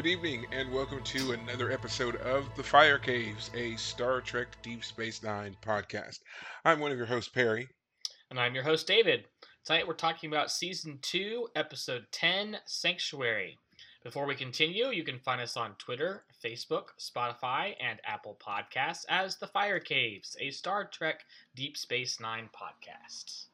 Good evening, and welcome to another episode of The Fire Caves, a Star Trek Deep Space Nine podcast. I'm one of your hosts, Perry. And I'm your host, David. Tonight we're talking about Season 2, Episode 10 Sanctuary. Before we continue, you can find us on Twitter, Facebook, Spotify, and Apple Podcasts as The Fire Caves, a Star Trek Deep Space Nine podcast.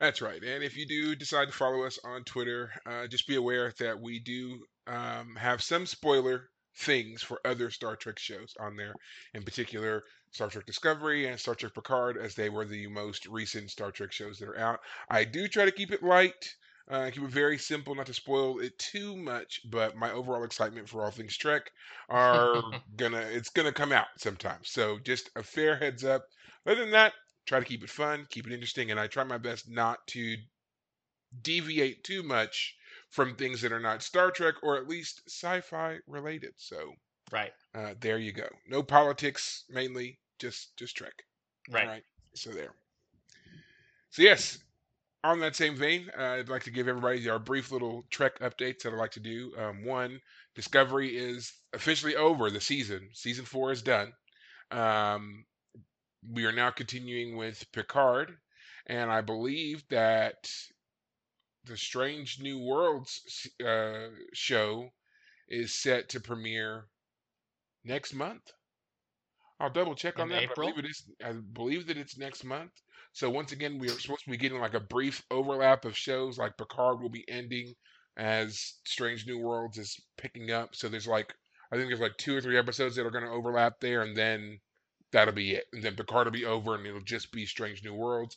That's right. And if you do decide to follow us on Twitter, uh, just be aware that we do um, have some spoiler things for other Star Trek shows on there, in particular Star Trek Discovery and Star Trek Picard, as they were the most recent Star Trek shows that are out. I do try to keep it light, uh, keep it very simple, not to spoil it too much, but my overall excitement for all things Trek are gonna it's gonna come out sometime. So just a fair heads up. Other than that, try to keep it fun, keep it interesting, and I try my best not to deviate too much from things that are not Star Trek or at least sci-fi related. So Right, uh, there you go. No politics, mainly just just Trek. right. All right. So there. So yes, on that same vein, uh, I'd like to give everybody our brief little Trek updates that I'd like to do. Um, one, Discovery is officially over the season. Season four is done. Um, we are now continuing with Picard, and I believe that the Strange New Worlds uh, show is set to premiere next month. I'll double check on In that. but I believe it is. I believe that it's next month. So once again, we are supposed to be getting like a brief overlap of shows. Like Picard will be ending as Strange New Worlds is picking up. So there's like I think there's like two or three episodes that are going to overlap there, and then that'll be it. And then Picard will be over, and it'll just be Strange New Worlds.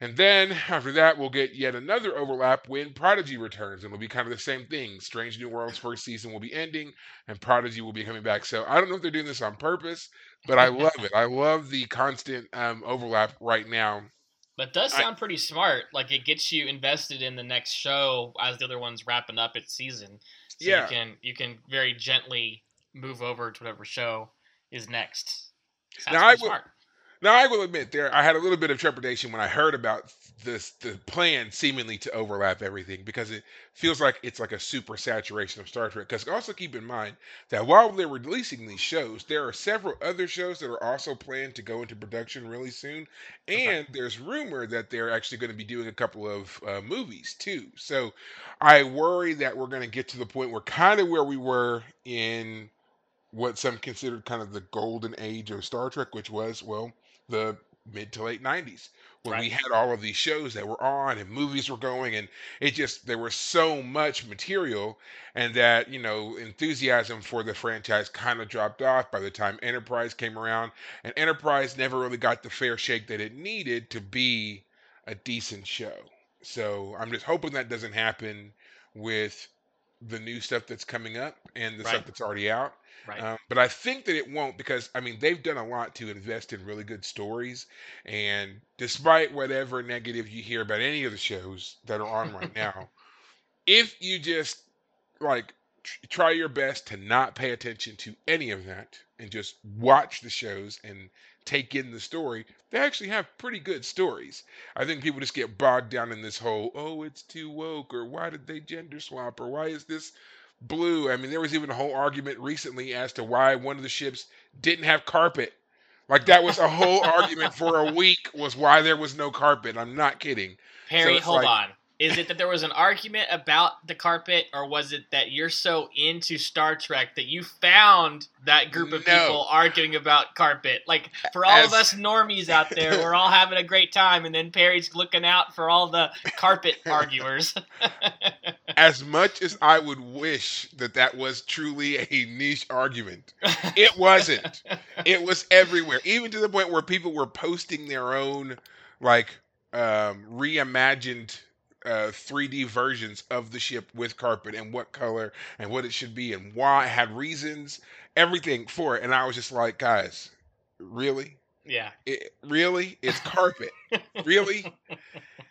And then after that, we'll get yet another overlap when Prodigy returns. And it'll be kind of the same thing. Strange New Worlds first season will be ending, and Prodigy will be coming back. So I don't know if they're doing this on purpose, but I love it. I love the constant um, overlap right now. But it does I- sound pretty smart. Like it gets you invested in the next show as the other one's wrapping up its season. So Yeah. you can you can very gently move over to whatever show is next. Sounds Now, I smart. Now I will admit there I had a little bit of trepidation when I heard about this the plan seemingly to overlap everything because it feels like it's like a super saturation of Star Trek. Because also keep in mind that while they're releasing these shows, there are several other shows that are also planned to go into production really soon, and there's rumor that they're actually going to be doing a couple of uh, movies too. So I worry that we're going to get to the point where kind of where we were in what some considered kind of the golden age of Star Trek, which was well the mid to late 90s when we had all of these shows that were on and movies were going and it just there was so much material and that you know enthusiasm for the franchise kind of dropped off by the time enterprise came around and enterprise never really got the fair shake that it needed to be a decent show so i'm just hoping that doesn't happen with the new stuff that's coming up and the Right. stuff that's already out Right. um, but I think that it won't because I mean they've done a lot to invest in really good stories, and despite whatever negative you hear about any of the shows that are on right now, if you just like tr- try your best to not pay attention to any of that and just watch the shows and take in the story, they actually have pretty good stories. I think people just get bogged down in this whole oh it's too woke or why did they gender swap or why is this blue. I mean, there was even a whole argument recently as to why one of the ships didn't have carpet. Like that was a whole argument for a week was why there was no carpet. I'm not kidding. Perry, it's hold like- on. Is it that there was an argument about the carpet, or was it that you're so into Star Trek that you found that group of No. people arguing about carpet? Like for all of us normies out there, we're all having a great time, and then Perry's looking out for all the carpet arguers. As much as I would wish that that was truly a niche argument, it wasn't. It was everywhere, even to the point where people were posting their own like um, reimagined uh, 3D versions of the ship with carpet and what color and what it should be and why had reasons, everything for it. And I was just like, guys, really? Yeah. It, really? It's carpet. really?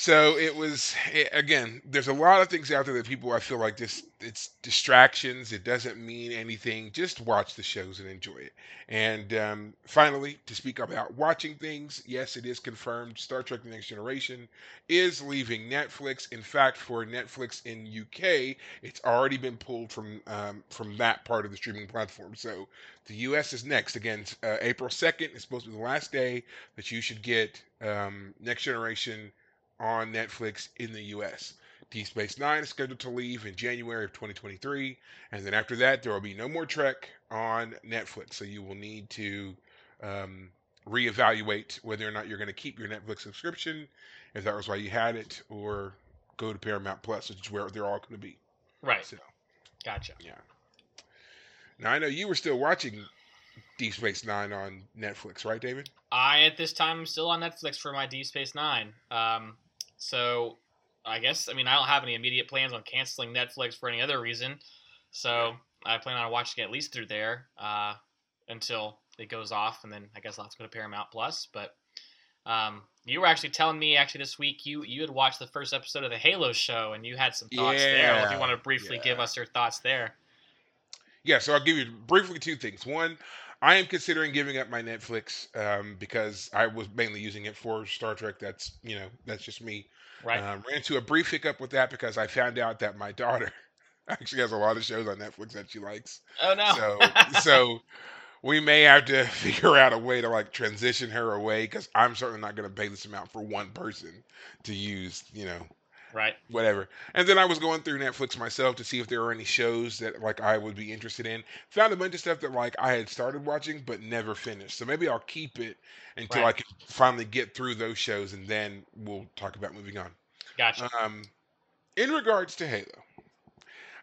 So it was it, again. There's a lot of things out there that people I feel like just it's distractions. It doesn't mean anything. Just watch the shows and enjoy it. And um, finally, to speak about watching things, yes, it is confirmed. Star Trek: The Next Generation is leaving Netflix. In fact, for Netflix in UK, it's already been pulled from um, from that part of the streaming platform. So the US is next. Again, uh, April 2nd is supposed to be the last day that you should get um, Next Generation on Netflix in the US. Deep Space Nine is scheduled to leave in January of 2023, and then after that, there will be no more Trek on Netflix. So you will need to um, reevaluate whether or not you're going to keep your Netflix subscription, if that was why you had it, or go to Paramount Plus, which is where they're all going to be. Right. So, Gotcha. yeah. Now I know you were still watching Deep Space Nine on Netflix, right, David? I at this time am still on Netflix for my Deep Space Nine. Um, so I guess I mean I don't have any immediate plans on canceling Netflix for any other reason. So I plan on watching it at least through there uh, until it goes off, and then I guess I'll have to go to Paramount Plus. But um, you were actually telling me actually this week you you had watched the first episode of the Halo show, and you had some thoughts there. If you want to briefly give us your thoughts there. Yeah, so I'll give you briefly two things. One, I am considering giving up my Netflix um, because I was mainly using it for Star Trek. That's you know that's just me. Right. Um, ran into a brief hiccup with that because I found out that my daughter actually has a lot of shows on Netflix that she likes. oh no. So so we may have to figure out a way to like transition her away because I'm certainly not going to pay this amount for one person to use. You know right. whatever. And then I was going through Netflix myself to see if there were any shows that like I would be interested in. Found a bunch of stuff that like I had started watching but never finished. So maybe I'll keep it until I can finally get through those shows and then we'll talk about moving on. Gotcha. Um, in regards to Halo,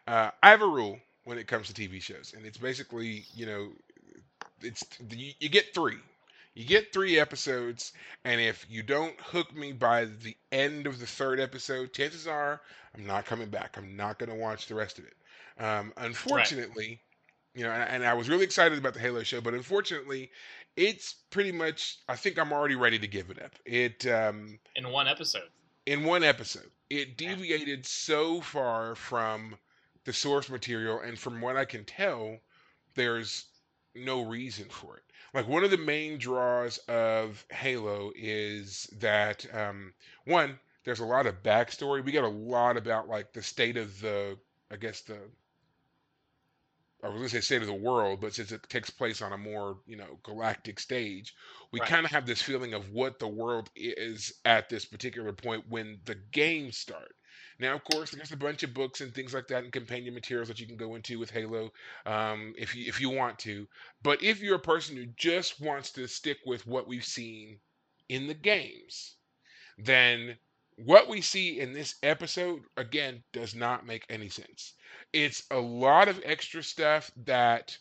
uh, I have a rule when it comes to TV shows, and it's basically you know, it's you, you get three. You get three episodes, and if you don't hook me by the end of the third episode, chances are I'm not coming back. I'm not going to watch the rest of it. Um, unfortunately, you know, and, and I was really excited about the Halo show, but unfortunately, it's pretty much. I think I'm already ready to give it up. It um, In one episode. in one episode. It Yeah. deviated so far from the source material, and from what I can tell, there's no reason for it. Like one of the main draws of Halo is that um, one, there's a lot of backstory. We get a lot about like the state of the, I guess the I was gonna say state of the world, but since it takes place on a more, you know, galactic stage, we Right. kind of have this feeling of what the world is at this particular point when the games start. Now, of course, there's a bunch of books and things like that and companion materials that you can go into with Halo, um, if you if you want to. But if you're a person who just wants to stick with what we've seen in the games, then what we see in this episode again does not make any sense. It's a lot of extra stuff that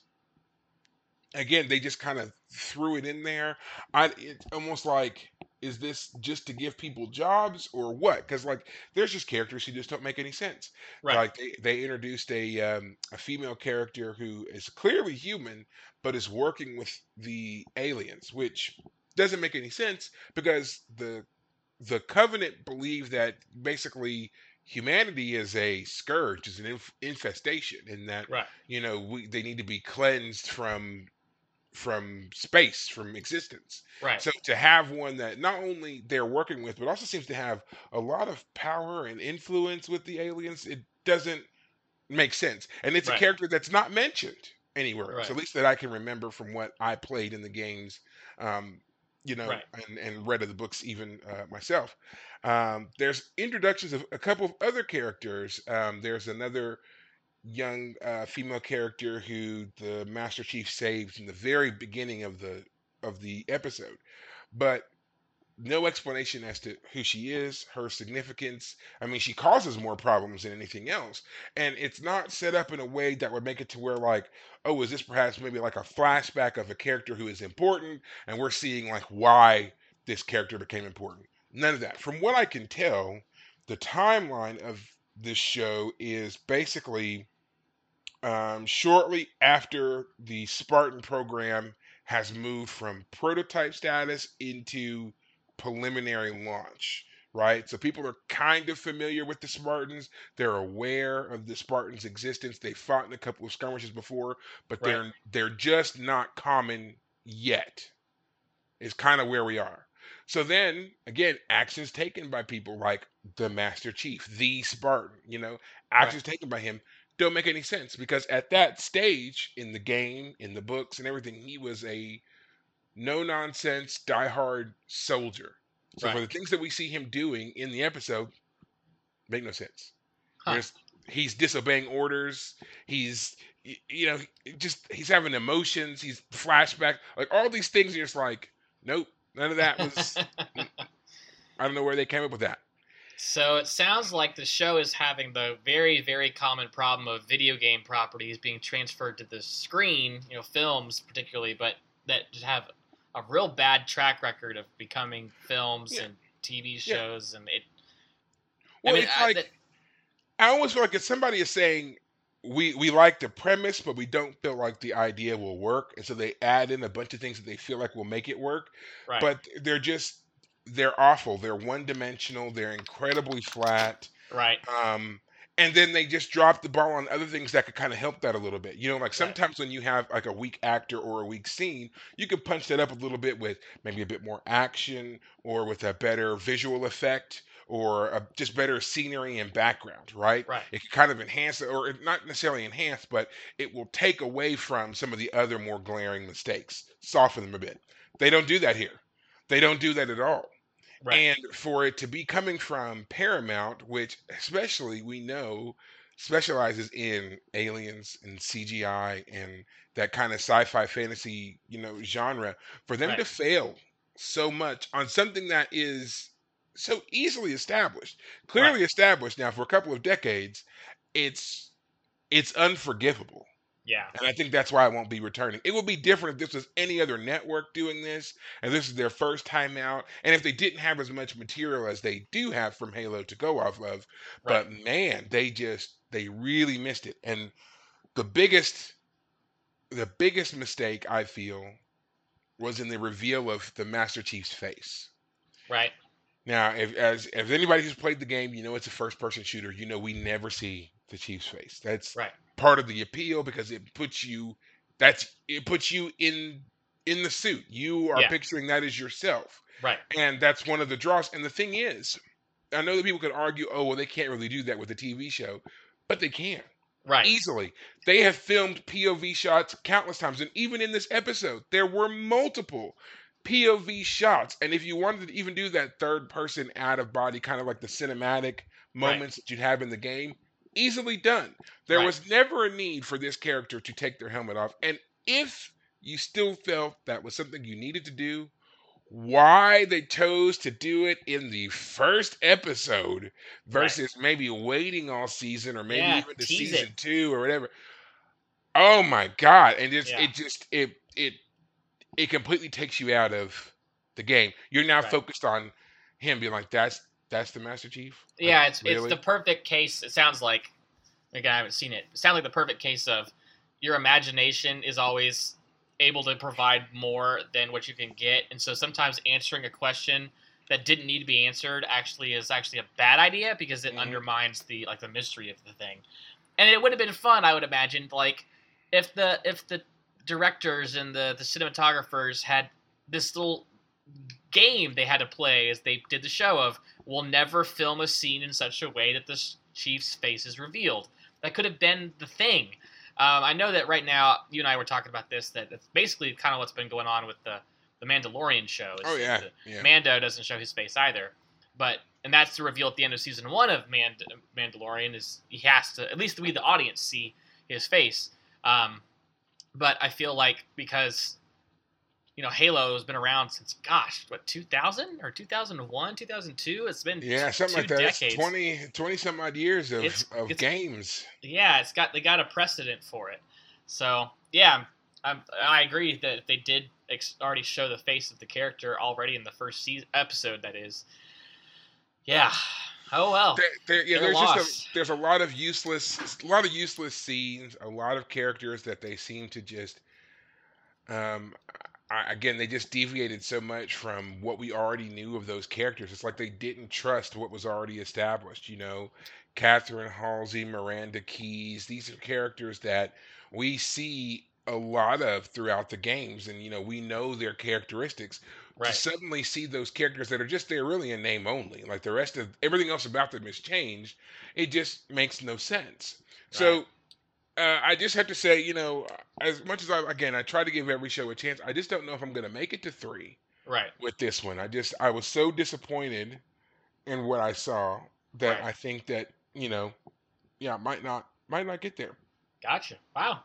again they just kind of threw it in there. I it's almost like is this just to give people jobs or what? Because like there's just characters who just don't make any sense. Right. Like they, they introduced a um, a female character who is clearly human but is working with the aliens, which doesn't make any sense because the the covenant believe that basically humanity is a scourge, is an inf- infestation, and that Right. you know we they need to be cleansed from from space, from existence. Right. So to have one that not only they're working with, but also seems to have a lot of power and influence with the aliens, it doesn't make sense. And it's a Right. character that's not mentioned anywhere else, Right. at least that I can remember from what I played in the games, um, you know, Right. and, and read of the books even uh, myself. Um, there's introductions of a couple of other characters. Um, there's another young uh, female character who the Master Chief saves in the very beginning of the of the episode, but no explanation as to who she is, her significance. I mean, she causes more problems than anything else, and it's not set up in a way that would make it to where like, oh, is this perhaps maybe like a flashback of a character who is important, and we're seeing like why this character became important. None of that. From what I can tell, the timeline of this show is basically um, shortly after the Spartan program has moved from prototype status into preliminary launch, right? So people are kind of familiar with the Spartans. They're aware of the Spartans' existence. They fought in a couple of skirmishes before, but Right. they're they're just not common yet. Is kind of where we are. So then again, actions taken by people like the Master Chief, the Spartan, you know, actions taken by him don't make any sense because at that stage in the game, in the books and everything, he was a no nonsense, diehard soldier. So for the things that we see him doing in the episode, make no sense. Huh. He's disobeying orders. He's you know just he's having emotions. He's flashback like all these things. You're just like, nope, none of that was. I don't know where they came up with that. So it sounds like the show is having the very, very common problem of video game properties being transferred to the screen, you know, films particularly, but that just have a real bad track record of becoming films Yeah. and TV Yeah. shows, and it. Well, I mean, it's I- like that- I almost feel like if somebody is saying we we like the premise, but we don't feel like the idea will work, and so they add in a bunch of things that they feel like will make it work, right, but they're just they're awful. They're one dimensional. They're incredibly flat. right, Um, and then they just drop the ball on other things that could kind of help that a little bit. You know, like Right. sometimes when you have like a weak actor or a weak scene, you can punch that up a little bit with maybe a bit more action or with a better visual effect or a, just better scenery and background, right? right, It can kind of enhance or not necessarily enhance, but it will take away from some of the other more glaring mistakes, soften them a bit. They don't do that here. They don't do that at all. Right, And for it to be coming from Paramount, which especially we know specializes in aliens and CGI and that kind of sci-fi fantasy, you know, genre, for them to fail so much on something that is so easily established, clearly established now for a couple of decades, it's it's unforgivable. Yeah, And I think that's why I won't be returning. It would be different if this was any other network doing this, and this is their first time out, and if they didn't have as much material as they do have from Halo to go off of. But man, they just they really missed it. And the biggest the biggest mistake I feel was in the reveal of the Master Chief's face. right, Now, if as if anybody who's played the game, you know it's a first person shooter. You know we never see the Chief's face. That's right, part of the appeal because it puts you that's it puts you in in the suit. You are Yeah. picturing that as yourself. right, And that's one of the draws. And the thing is, I know that people could argue, oh well, they can't really do that with a TV show, but they can right, easily. They have filmed POV shots countless times, and even in this episode, there were multiple POV shots. And if you wanted to even do that third person out of body, kind of like the cinematic moments that you'd have in the game, easily done. There Right. was never a need for this character to take their helmet off. And if you still felt that was something you needed to do, why they chose to do it in the first episode versus maybe waiting all season or maybe Yeah, even to season it. two or whatever. Oh my god! And just Yeah. it just it it it completely takes you out of the game. You're now Right. focused on him being like, "That's that's the Master Chief." Yeah, it's it's really? the perfect case. It sounds like again I haven't seen it. It sounds like the perfect case of your imagination is always able to provide more than what you can get, and so sometimes answering a question that didn't need to be answered actually is actually a bad idea because it Mhm. undermines the like the mystery of the thing. And it would have been fun, I would imagine, like if the if the directors and the the cinematographers had this little game they had to play as they did the show of we'll never film a scene in such a way that the chief's face is revealed. That could have been the thing. Um, i know that right now you and i were talking about this that that's basically kind of what's been going on with the the mandalorian show is Oh yeah, yeah. mando doesn't show his face either. But and that's the reveal at the end of season one of Mand- mandalorian is he has to at least we the audience see his face. Um, but i feel like because you know, Halo has been around since gosh, what 2000 or 2001, 2002? It's been Yeah, something like that. It's decades. 20, 20 some odd years of, It's- of it's- games. Yeah, it's got they got a precedent for it. So yeah, I'm, I agree that if they did ex- already show the face of the character already in the first season episode. That is, yeah. Oh well. There, there, yeah, They're there's just a, there's a lot of useless, a lot of useless scenes, a lot of characters that they seem to just, um, I, again, they just deviated so much from what we already knew of those characters. It's like they didn't trust what was already established. You know, Catherine Halsey, Miranda Keyes. These are characters that we see a lot of throughout the games, and you know, we know their characteristics Right. to suddenly see those characters that are just there really in name only, like the rest of everything else about them is changed, it just makes no sense. So uh, I just have to say, you know, as much as I again I try to give every show a chance, I just don't know if I'm going to make it to three Right. with this one. I just I was so disappointed in what I saw that Right. I think that you know, yeah, might not might not get there. Gotcha. Wow.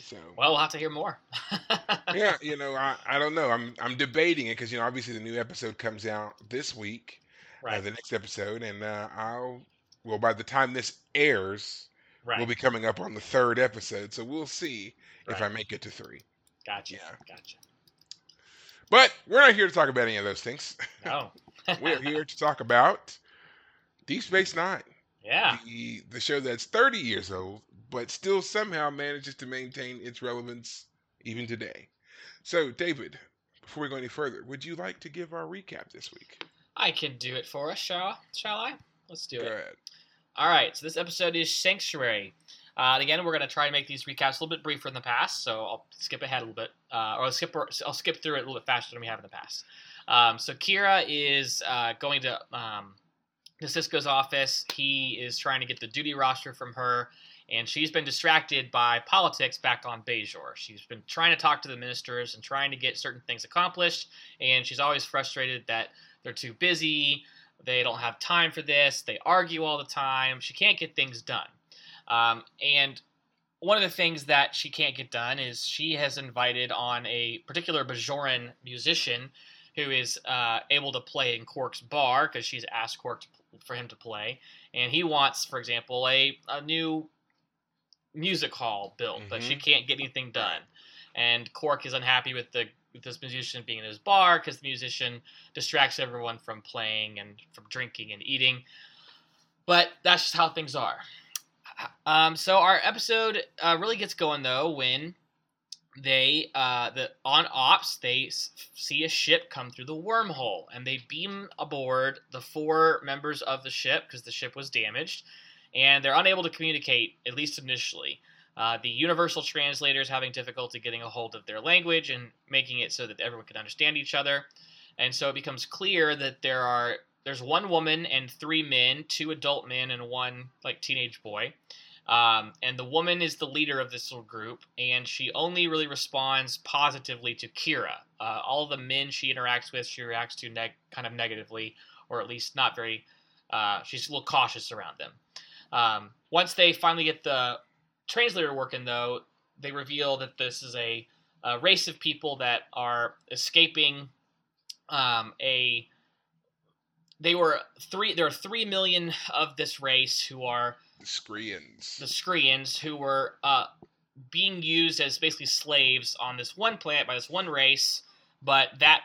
So Well, we'll have to hear more. yeah, you know, I, I don't know. I'm I'm debating it because you know obviously the new episode comes out this week. uh, Right. the next episode, and uh, I'll well by the time this airs, Right. we'll be coming up on the third episode, so we'll see if I make it to three. Gotcha. yeah. Gotcha. But we're not here to talk about any of those things. No. we're here to talk about Deep Space Nine, yeah. the the show that's 30 years old, but still somehow manages to maintain its relevance even today. So, David, before we go any further, would you like to give our recap this week? I can do it for us, shall shall I? Let's do Go it. ahead. All right. So this episode is Sanctuary. Uh, and again, we're going to try and make these recaps a little bit briefer than the past, so I'll skip ahead a little bit, uh, or I'll skip I'll skip through it a little bit faster than we have in the past. Um, so Kira is uh, going to um, to Sisko's office. He is trying to get the duty roster from her, and she's been distracted by politics back on Bajor. She's been trying to talk to the ministers and trying to get certain things accomplished, and she's always frustrated that they're too busy. They don't have time for this. They argue all the time. She can't get things done. Um, and one of the things that she can't get done is she has invited on a particular Bajoran musician who is uh, able to play in Quark's bar because she's asked Quark to, for him to play. And he wants, for example, a, a new music hall built, but she can't get anything done. And Quark is unhappy with the with this musician being in his bar because the musician distracts everyone from playing and from drinking and eating. But that's just how things are. Um, so our episode uh, really gets going though when they uh, the on ops they s- see a ship come through the wormhole and they beam aboard the four members of the ship because the ship was damaged and they're unable to communicate at least initially. Uh, the universal translator is having difficulty getting a hold of their language and making it so that everyone can understand each other. And so it becomes clear that there are there's one woman and three men, two adult men and one like teenage boy. Um, and the woman is the leader of this little group, and she only really responds positively to Kira. Uh, all the men she interacts with, she reacts to neg- kind of negatively, or at least not very. Uh, she's a little cautious around them. Um, once they finally get the translator working, though, they reveal that this is a, a race of people that are escaping um, a. They were three. There are three million of this race who are The Skrreeans. the Skreans who were uh, being used as basically slaves on this one planet by this one race, but that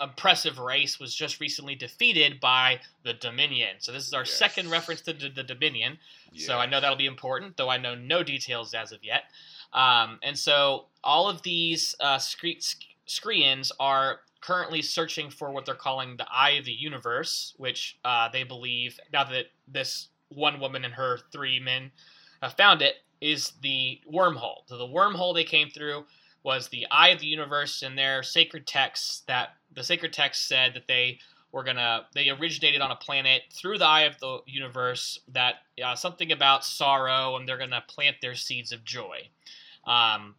oppressive race was just recently defeated by the Dominion. So this is our second reference to the, the Dominion. So I know that'll be important, though I know no details as of yet. Um, and so all of these uh, are currently searching for what they're calling the Eye of the Universe, which uh, they believe, now that this one woman and her three men have found it, is the wormhole. So the wormhole they came through was the Eye of the Universe in their sacred texts that the sacred text said that they were gonna they originated on a planet through the eye of the universe that uh, something about sorrow and they're gonna plant their seeds of joy um,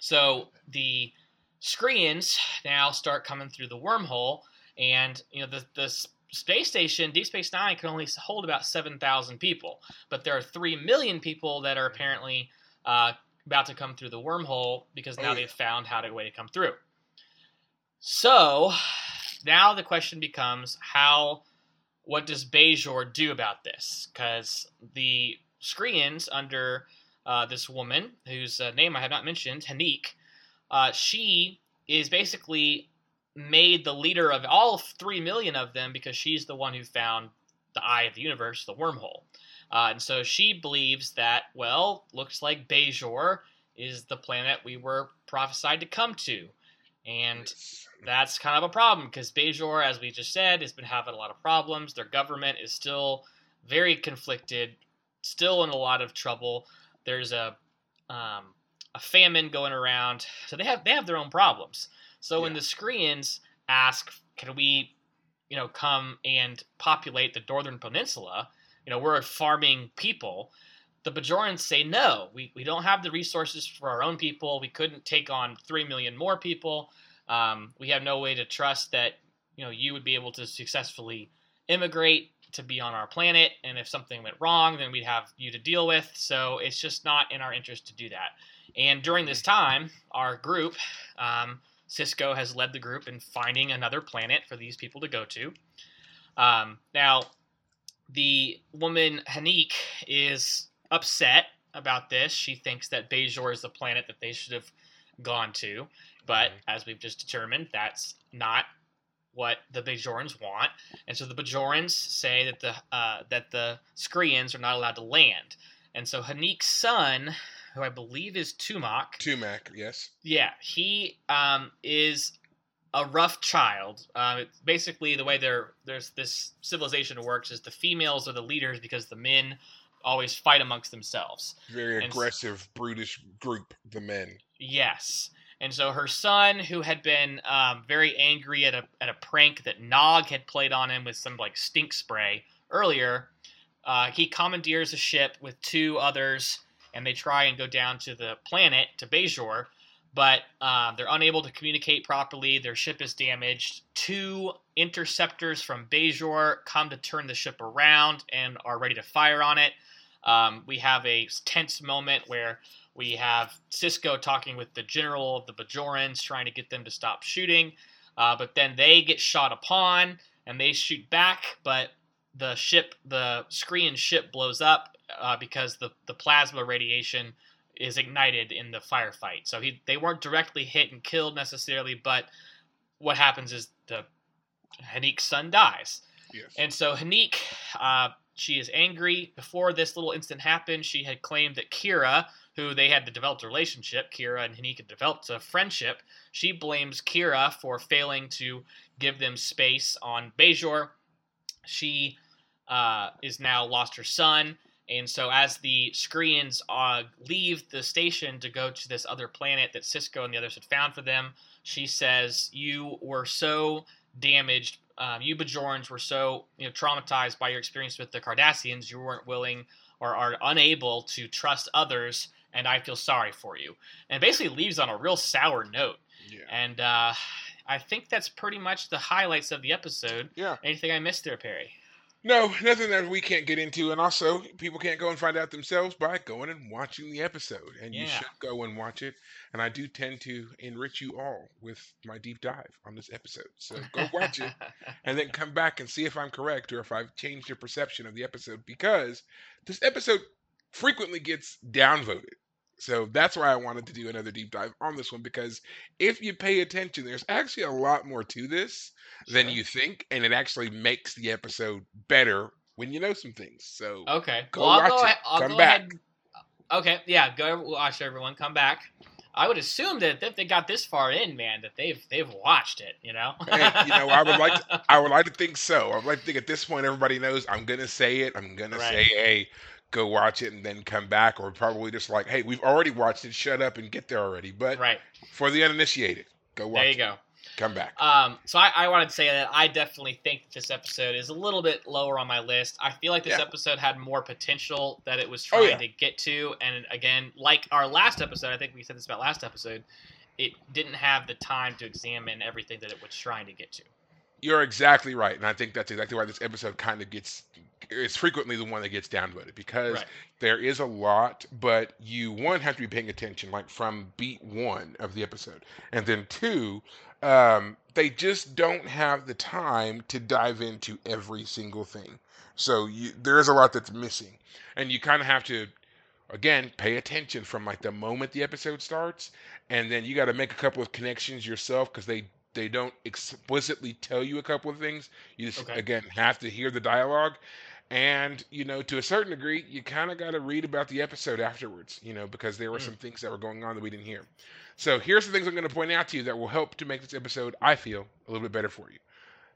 so the Skreans now start coming through the wormhole and you know the, the space station deep space nine can only hold about 7000 people but there are 3 million people that are apparently uh, about to come through the wormhole because now Oh, yeah. they've found how to way to come through so now the question becomes how what does Bajor do about this? Because the Skreans under uh, this woman, whose uh, name I have not mentioned, Haneek, uh, she is basically made the leader of all three million of them because she's the one who found the eye of the universe, the wormhole. Uh, and so she believes that, well, looks like Bajor is the planet we were prophesied to come to. And Yes. That's kind of a problem because Bajor, as we just said, has been having a lot of problems. Their government is still very conflicted, still in a lot of trouble. There's a um, a famine going around, so they have they have their own problems. So when the Skreans ask, "Can we, you know, come and populate the northern peninsula?" You know, we're a farming people. The Bajorans say no. We we don't have the resources for our own people. We couldn't take on three million more people. Um, we have no way to trust that you know you would be able to successfully immigrate to be on our planet. And if something went wrong, then we'd have you to deal with. So it's just not in our interest to do that. And during this time, our group, um, Sisko has led the group in finding another planet for these people to go to. Um, now, the woman Haneek is upset about this. She thinks that Bajor is the planet that they should have gone to, but Mhm. as we've just determined, that's not what the Bajorans want. And so the Bajorans say that the uh, that the Skreans are not allowed to land. And so Haneek's son, who I believe is Tumak, Tumac, yes. yeah, he um, is a rough child. Um, basically, the way there's this civilization works is the females are the leaders because the men always fight amongst themselves. Very And aggressive, brutish group, the men. Yes. And so her son, who had been um, very angry at a, at a prank that Nog had played on him with some like stink spray earlier, uh, he commandeers a ship with two others, and they try and go down to the planet to Bajor, but uh, they're unable to communicate properly. Their ship is damaged. Two interceptors from Bajor come to turn the ship around and are ready to fire on it. Um, we have a tense moment where we have Sisko talking with the general of the Bajorans, trying to get them to stop shooting. Uh, but then they get shot upon and they shoot back, but the ship, the Skrean ship, blows up uh, because the, the plasma radiation is ignited in the firefight. So he, they weren't directly hit and killed necessarily, but what happens is the Haneek's son dies. Yes. And so Haneek, uh, she is angry. Before this little incident happened, she had claimed that Kira, who they had developed a relationship, Kira and Hanika developed a friendship. She blames Kira for failing to give them space on Bajor. She uh, is now lost her son. And so, as the Skreans uh, leave the station to go to this other planet that Sisko and the others had found for them, she says, "You were so damaged. Um, you Bajorans were so you know traumatized by your experience with the Cardassians. You weren't willing or are unable to trust others, and I feel sorry for you." And basically leaves on a real sour note. yeah. And uh, I think that's pretty much the highlights of the episode. Yeah. Anything I missed there, Perry? No, nothing that we can't get into, and also people can't go and find out themselves by going and watching the episode. And you should go and watch it. And I do tend to enrich you all with my deep dive on this episode. So go watch it and then come back and see if I'm correct or if I've changed your perception of the episode because this episode frequently gets downvoted. So that's why I wanted to do another deep dive on this one because if you pay attention, there's actually a lot more to this than Sure. you think, and it actually makes the episode better when you know some things. So Okay. Go well, watch go it. ahead. Come go back. ahead. Okay. Yeah. Go watch everyone. Come back. I would assume that if they got this far in, man, that they've they've watched it. You know. You know, I would like I would like to think so. I would like to think at this point everybody knows I'm gonna say it. I'm gonna Right. say, hey, go watch it and then come back, or probably just like, hey, we've already watched it. Shut up and get there already. But right. for the uninitiated, go watch There you it. go. Come back. Um, so I, I wanted to say that I definitely think this episode is a little bit lower on my list. I feel like this Yeah. episode had more potential that it was Oh, trying yeah. to get to, and again, like our last episode, I think we said this about last episode, it didn't have the time to examine everything that it was trying to get to. You're exactly right, and I think that's exactly why this episode kind of gets. It's frequently the one that gets downvoted because Right. there is a lot, but you one have to be paying attention, like from beat one of the episode, and then two, um, they just don't have the time to dive into every single thing. So you, there is a lot that's missing, and you kind of have to again, pay attention from like the moment the episode starts, and then you got to make a couple of connections yourself because they they don't explicitly tell you a couple of things. You just Okay. again have to hear the dialogue, and you know to a certain degree, you kind of got to read about the episode afterwards. You know because there were Mm. some things that were going on that we didn't hear. So here's the things I'm going to point out to you that will help to make this episode, I feel, a little bit better for you.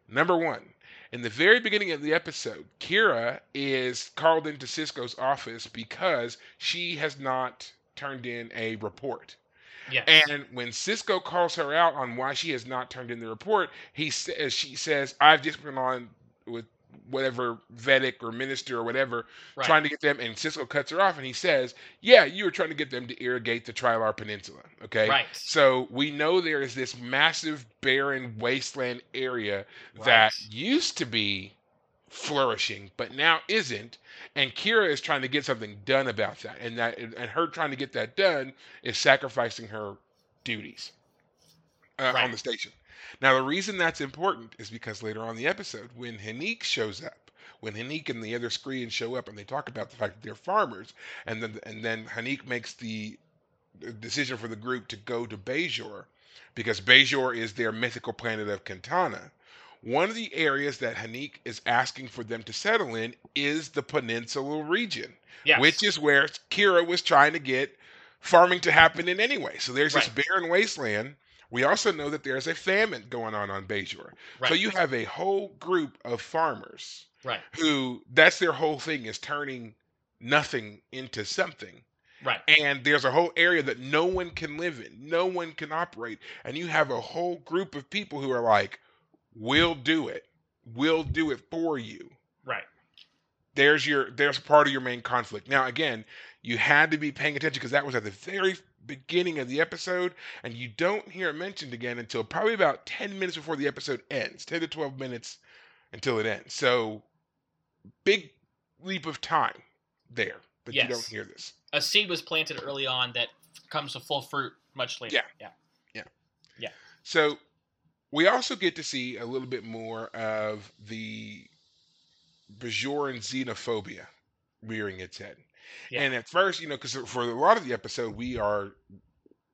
Number one, in the very beginning of the episode, Kira is called into Sisko's office because she has not turned in a report. Yes. And when Sisko calls her out on why she has not turned in the report, he says uh, she says, "I've just been on with whatever Vedek or minister or whatever, right. trying to get them." And Sisko cuts her off, and he says, "Yeah, you were trying to get them to irrigate the Trilar Peninsula." Okay. Right. So we know there is this massive barren wasteland area that used to be flourishing but now isn't and Kira is trying to get something done about that and that and her trying to get that done is sacrificing her duties uh, on the station. Now the reason that's important is because later on in the episode when Haneek shows up when Haneek and the other Skreans show up and they talk about the fact that they're farmers and then and then Haneek makes the decision for the group to go to Bajor because Bajor is their mythical planet of Kentanna. One of the areas that Haneek is asking for them to settle in is the peninsula region, Yes. which is where Kira was trying to get farming to happen in anyway. So there's this barren wasteland. We also know that there's a famine going on on Bajor. right. So you have a whole group of farmers right. who that's their whole thing is turning nothing into something Right. and there's a whole area that no one can live in no one can operate and you have a whole group of people who are like we'll do it we'll do it for you Right. there's your there's part of your main conflict now again you had to be paying attention because that was at the very beginning of the episode and you don't hear it mentioned again until probably about 10 minutes before the episode ends 10 to 12 minutes until it ends so big leap of time there but you don't hear this A seed was planted early on that comes to full fruit much later. Yeah. Yeah. Yeah. Yeah. So we also get to see a little bit more of the Bajoran xenophobia rearing its head. Yeah. And at first, you know, because for a lot of the episode, we are,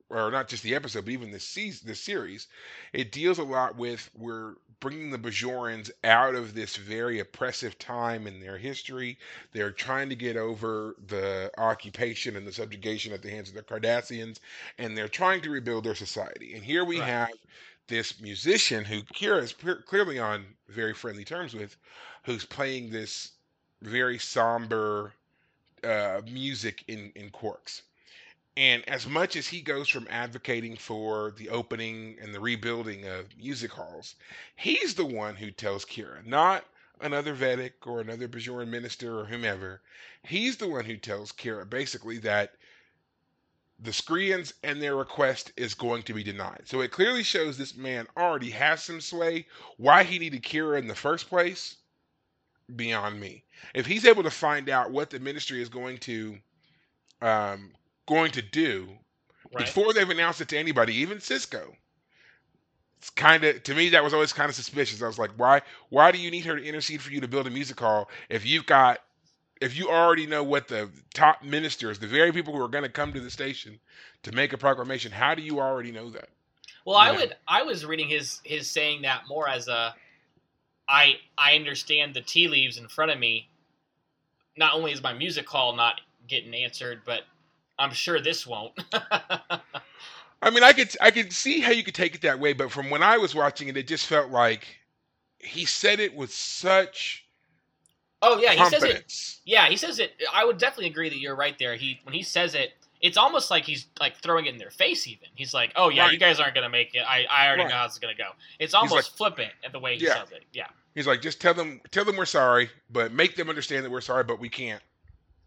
or not just the episode, but even the season, this series, it deals a lot with we're bringing the Bajorans out of this very oppressive time in their history. They're trying to get over the occupation and the subjugation at the hands of the Cardassians, and they're trying to rebuild their society. And here we Right. have this musician who Kira is clearly on very friendly terms with, who's playing this very somber uh, music in in Quarks. And as much as he goes from advocating for the opening and the rebuilding of music halls, he's the one who tells Kira, not another Vedek or another Bajoran minister or whomever. He's the one who tells Kira basically that the Skrreeans and their request is going to be denied. So it clearly shows this man already has some sway. Why he needed Kira in the first place, beyond me. If he's able to find out what the ministry is going to um, going to do Right. before they've announced it to anybody, even Sisko. It's kind of to me that was always kind of suspicious. I was like, why why do you need her to intercede for you to build a music hall if you've got if you already know what the top ministers, the very people who are going to come to the station to make a proclamation, how do you already know that? Well, I would. I was reading his his saying that more as a. I I understand the tea leaves in front of me. Not only is my music call not getting answered, but I'm sure this won't. I mean, I could I could see how you could take it that way, but from when I was watching it, it just felt like he said it with such oh yeah, he says it. Yeah, he says it. I would definitely agree that you're right there. He when he says it, it's almost like he's like throwing it in their face. Even he's like, "Oh yeah, Right. you guys aren't gonna make it. I I already Right. know how it's gonna go." It's almost flippant at the way he Yeah. says it. Yeah, He's like, just tell them tell them we're sorry, but make them understand that we're sorry, but we can't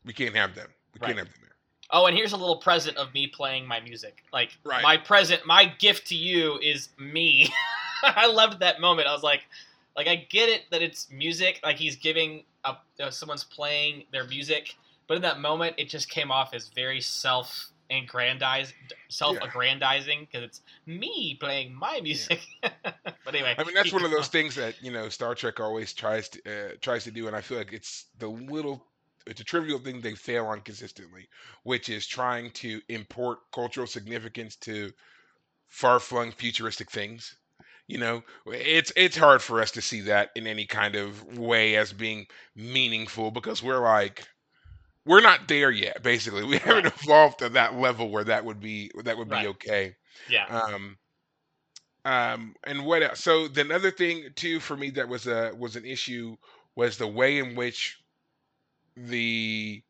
we can't have them. We Right. can't have them there. Oh, and here's a little present of me playing my music. Like my present, my gift to you is me. I loved that moment. I was like, like I get it that it's music. Like he's giving up, uh, someone's playing their music, but in that moment, it just came off as very self aggrandized, self aggrandizing because it's me playing my music. but anyway, I mean, that's one of those things that you know Star Trek always tries to uh, tries to do, and I feel like it's the little it's a trivial thing they fail on consistently, which is trying to import cultural significance to far flung futuristic things. You know, it's it's hard for us to see that in any kind of way as being meaningful because we're like we're not there yet. Basically, we haven't Right. evolved to that level where that would be that would be Right. okay. Yeah. Um, um, and what else? So the other thing too for me that was a was an issue was the way in which the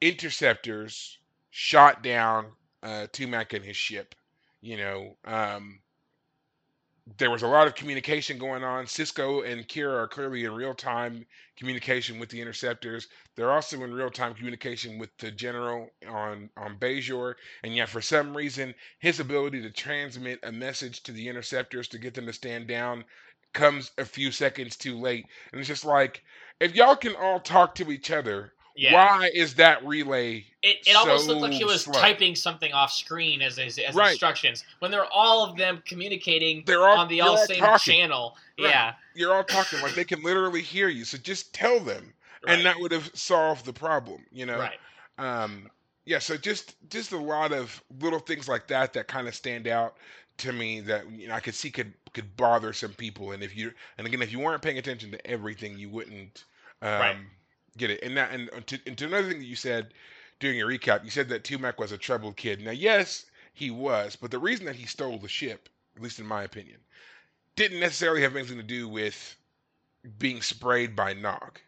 interceptors shot down uh, Tumak and his ship. You know, um, there was a lot of communication going on. Sisko and Kira are clearly in real time communication with the interceptors. They're also in real time communication with the general on on Bajor, and yet for some reason, his ability to transmit a message to the interceptors to get them to stand down comes a few seconds too late. And it's just like, if y'all can all talk to each other, Yeah. why is that relay? It, it almost looked like he was slow? typing something off screen as as, as Right. instructions when they're all of them communicating They're all on the all all same talking. channel. Right. Yeah. You're all talking like they can literally hear you. So just tell them, Right. and that would have solved the problem. You know. right. um yeah so just just a lot of little things like that that kind of stand out to me that you know i could see could could bother some people and if you and again if you weren't paying attention to everything you wouldn't um Right. Get it and that and uh, to, and to another thing that you said during your recap you said that Tumak was a troubled kid now yes he was but the reason that he stole the ship at least in my opinion didn't necessarily have anything to do with being sprayed by nog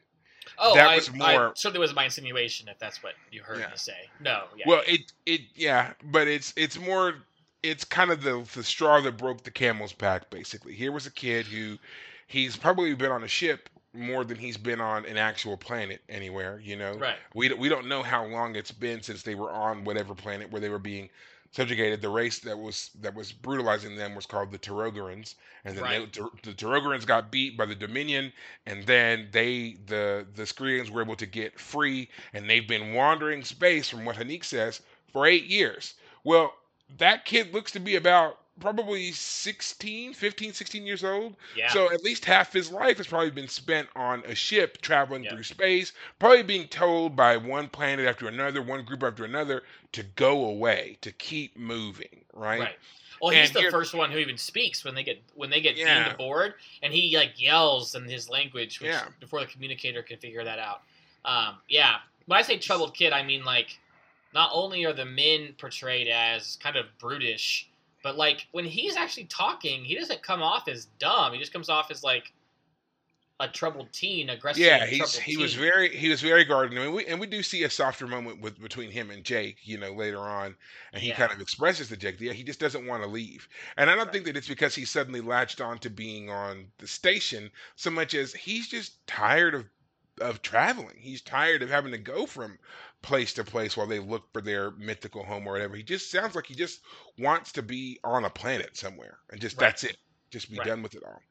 Oh, That I, was I more- certainly was my insinuation if that's what you heard Yeah. me say. No. Yeah. Well, it it yeah, but it's it's more it's kind of the the straw that broke the camel's back. Basically, here was a kid who he's probably been on a ship more than he's been on an actual planet anywhere. You know, right. we don't- we don't know how long it's been since they were on whatever planet where they were being subjugated. The race that was that was brutalizing them was called the T-Rogorans, and then Right. they, the T-Rogorans got beat by the Dominion, and then they the the Skrreeans were able to get free, and they've been wandering space from what Haneek says for eight years. Well, that kid looks to be about probably 16 15 16 years old Yeah. so at least half his life has probably been spent on a ship traveling through space, probably being told by one planet after another, one group after another, to go away, to keep moving, right? Right. Well, he's And the first one who even speaks when they get when they get Yeah. deemed aboard, and he like yells in his language, which Yeah. before the communicator can figure that out. Um, yeah. When I say troubled kid, I mean like not only are the men portrayed as kind of brutish, but like when he's actually talking, he doesn't come off as dumb. He just comes off as like a troubled teen, aggressive. Yeah, he was very he was very guarded. I mean, we and we do see a softer moment with between him and Jake, you know, later on, and he Yeah. kind of expresses to Jake, yeah, he just doesn't want to leave. And I don't Right. think that it's because he suddenly latched on to being on the station so much as he's just tired of of traveling. He's tired of having to go from place to place while they look for their mythical home or whatever. He just sounds like he just wants to be on a planet somewhere and just Right. that's it. Just be Right. done with it all.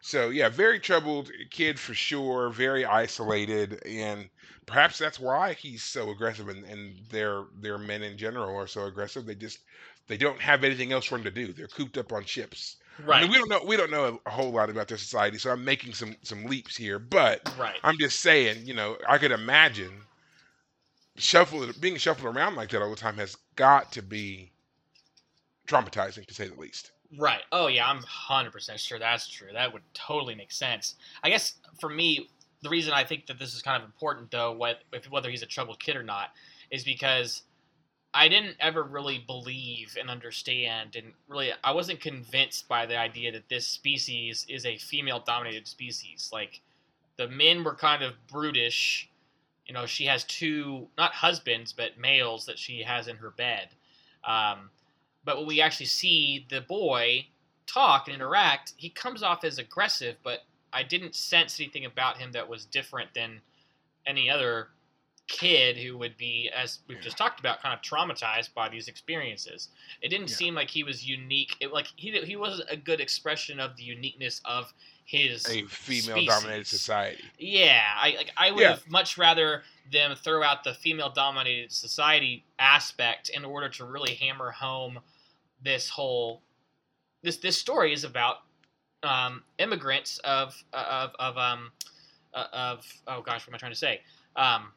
So yeah, very troubled kid for sure, very isolated, and perhaps that's why he's so aggressive and, and their their men in general are so aggressive. They just they don't have anything else for them to do. They're cooped up on ships. I right. mean, we don't know we don't know a whole lot about their society, so I'm making some some leaps here, but right. I'm just saying, you know, I could imagine shuffling being shuffled around like that all the time has got to be traumatizing to say the least. Right. Oh yeah, I'm hundred percent sure that's true. That would totally make sense. I guess for me, the reason I think that this is kind of important, though, what, whether he's a troubled kid or not, is because I didn't ever really believe and understand, and really, I wasn't convinced by the idea that this species is a female-dominated species. Like the men were kind of brutish. You know, she has two not husbands, but males that she has in her bed. Um, but when we actually see the boy talk and interact, he comes off as aggressive, but I didn't sense anything about him that was different than any other kid who would be, as we've just talked about, kind of traumatized by these experiences. It didn't Yeah. seem like he was unique. It, like he he was a good expression of the uniqueness of his A female dominated society. Yeah, I like I would Yeah. have much rather them throw out the female dominated society aspect in order to really hammer home this whole this this story is about um, immigrants of of of um uh, of oh gosh what am I trying to say um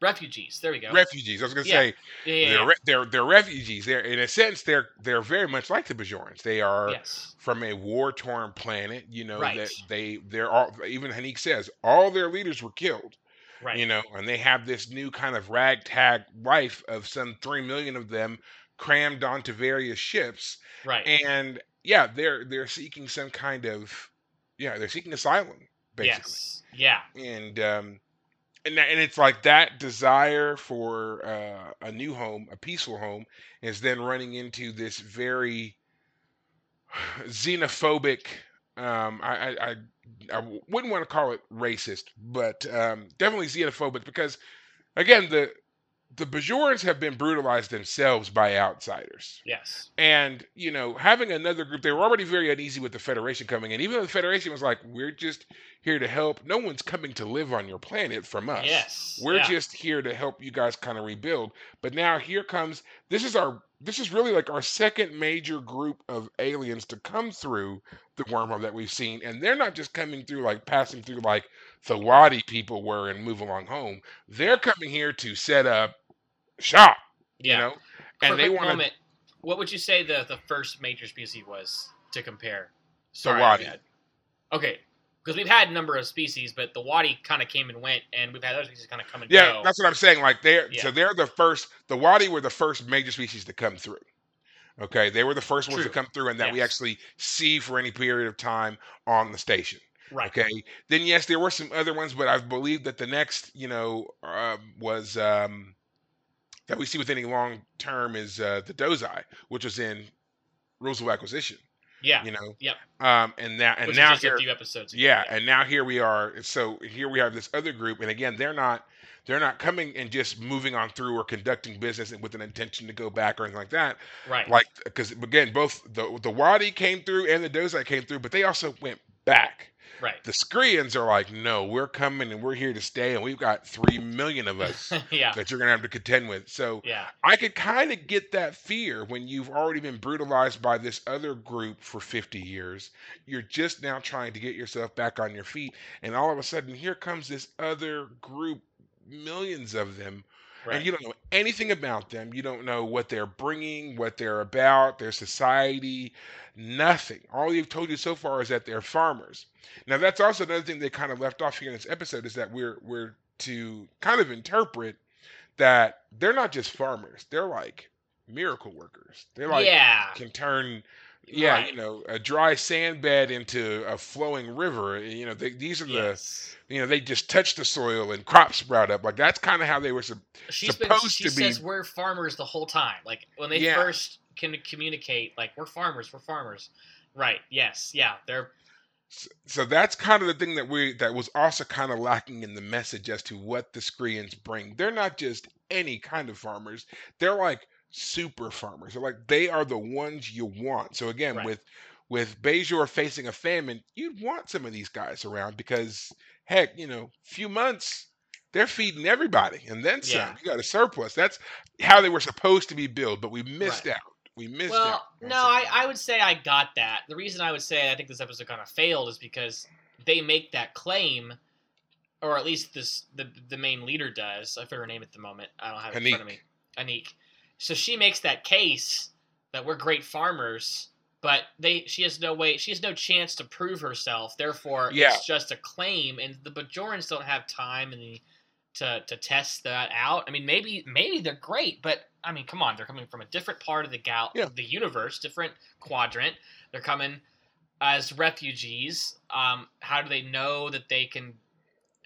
refugees. There we go. refugees. I was gonna Yeah. say yeah, yeah, they're they're they're refugees. They're in a sense they're they're very much like the Bajorans. They are yes. from a war torn planet. You know Right. that they they're all even Haneek says all their leaders were killed. Right. You know, and they have this new kind of ragtag life of some three million of them crammed onto various ships. right. And yeah, they're they're seeking some kind of yeah they're seeking asylum basically. yes. Yeah. and um and and it's like that desire for uh, a new home, a peaceful home, is then running into this very xenophobic. Um, I, I, I, I wouldn't want to call it racist, but um, definitely xenophobic because, again, the the Bajorans have been brutalized themselves by outsiders. Yes. And, you know, having another group, they were already very uneasy with the Federation coming in. Even though the Federation was like, we're just here to help. No one's coming to live on your planet from us. Yes. We're yeah. just here to help you guys kind of rebuild. But now here comes this is our this is really like our second major group of aliens to come through the wormhole that we've seen. And they're not just coming through like passing through like the Wadi people were and move along home. They're coming here to set up shop, yeah. you know? And they want moment. What would you say the the first major species was to compare? the Sorry, Wadi. Okay, because we've had a number of species, but the Wadi kind of came and went, and we've had other species kind of come and Yeah, go. that's what I'm saying. Like they're so they're the first. The Wadi were the first major species to come through. Okay, they were the first ones to come through, and that we actually see for any period of time on the station. right. Okay, then yes, there were some other ones, but I believe that the next, you know, um, was um, that we see with any long term is uh, the Dosi, which was in Rules of Acquisition. Yeah. You know, Yep. um, and now and Which now just here, a few episodes. ago. yeah, and now here we are. So here we have this other group, and again, they're not they're not coming and just moving on through or conducting business with an intention to go back or anything like that. right. Like because again, both the the Wadi came through and the Dosi came through, but they also went back. Right. The Skrreeans are like, no, we're coming and we're here to stay, and we've got three million of us yeah. that you're gonna have to contend with. So Yeah. I could kind of get that fear when you've already been brutalized by this other group for 50 years. You're just now trying to get yourself back on your feet, and all of a sudden, here comes this other group, millions of them, Right. and you don't know anything about them. You don't know what they're bringing, what they're about, their society, nothing. All you've told you so far is that they're farmers. Now, that's also another thing they kind of left off here in this episode is that we're we're to kind of interpret that they're not just farmers; they're like miracle workers. They're like yeah. can turn, yeah, Right. you know, a dry sand bed into a flowing river. Eh, you know, they, these are the you know they just touch the soil and crops sprout up. Like that's kind of how they were. been. supposed She to be- She says we're farmers the whole time. Like when they Yeah. first can communicate, like we're farmers. We're farmers. Right. Yes. Yeah. They're. s- So that's kind of the thing that we that was also kind of lacking in the message as to what the Skrreeans bring. They're not just any kind of farmers. They're like super farmers. They're like they are the ones you want. So again, Right. with with Bajor facing a famine, you'd want some of these guys around because heck, you know, few months they're feeding everybody and then some. Yeah. You got a surplus. That's how they were supposed to be built, but we missed Right. out. We missed Well, out. no, I. I would say I got that. The reason I would say I think this episode kind of failed is because they make that claim, or at least this the the main leader does. I forget her name at the moment. I don't have it in front of me. Anik. So she makes that case that we're great farmers, but they she has no way she has no chance to prove herself. Therefore, Yeah. it's just a claim, and the Bajorans don't have time and the to to test that out. I mean, maybe maybe they're great, but I mean, come on, they're coming from a different part of the gal Yeah. the universe, different quadrant. They're coming as refugees. Um, how do they know that they can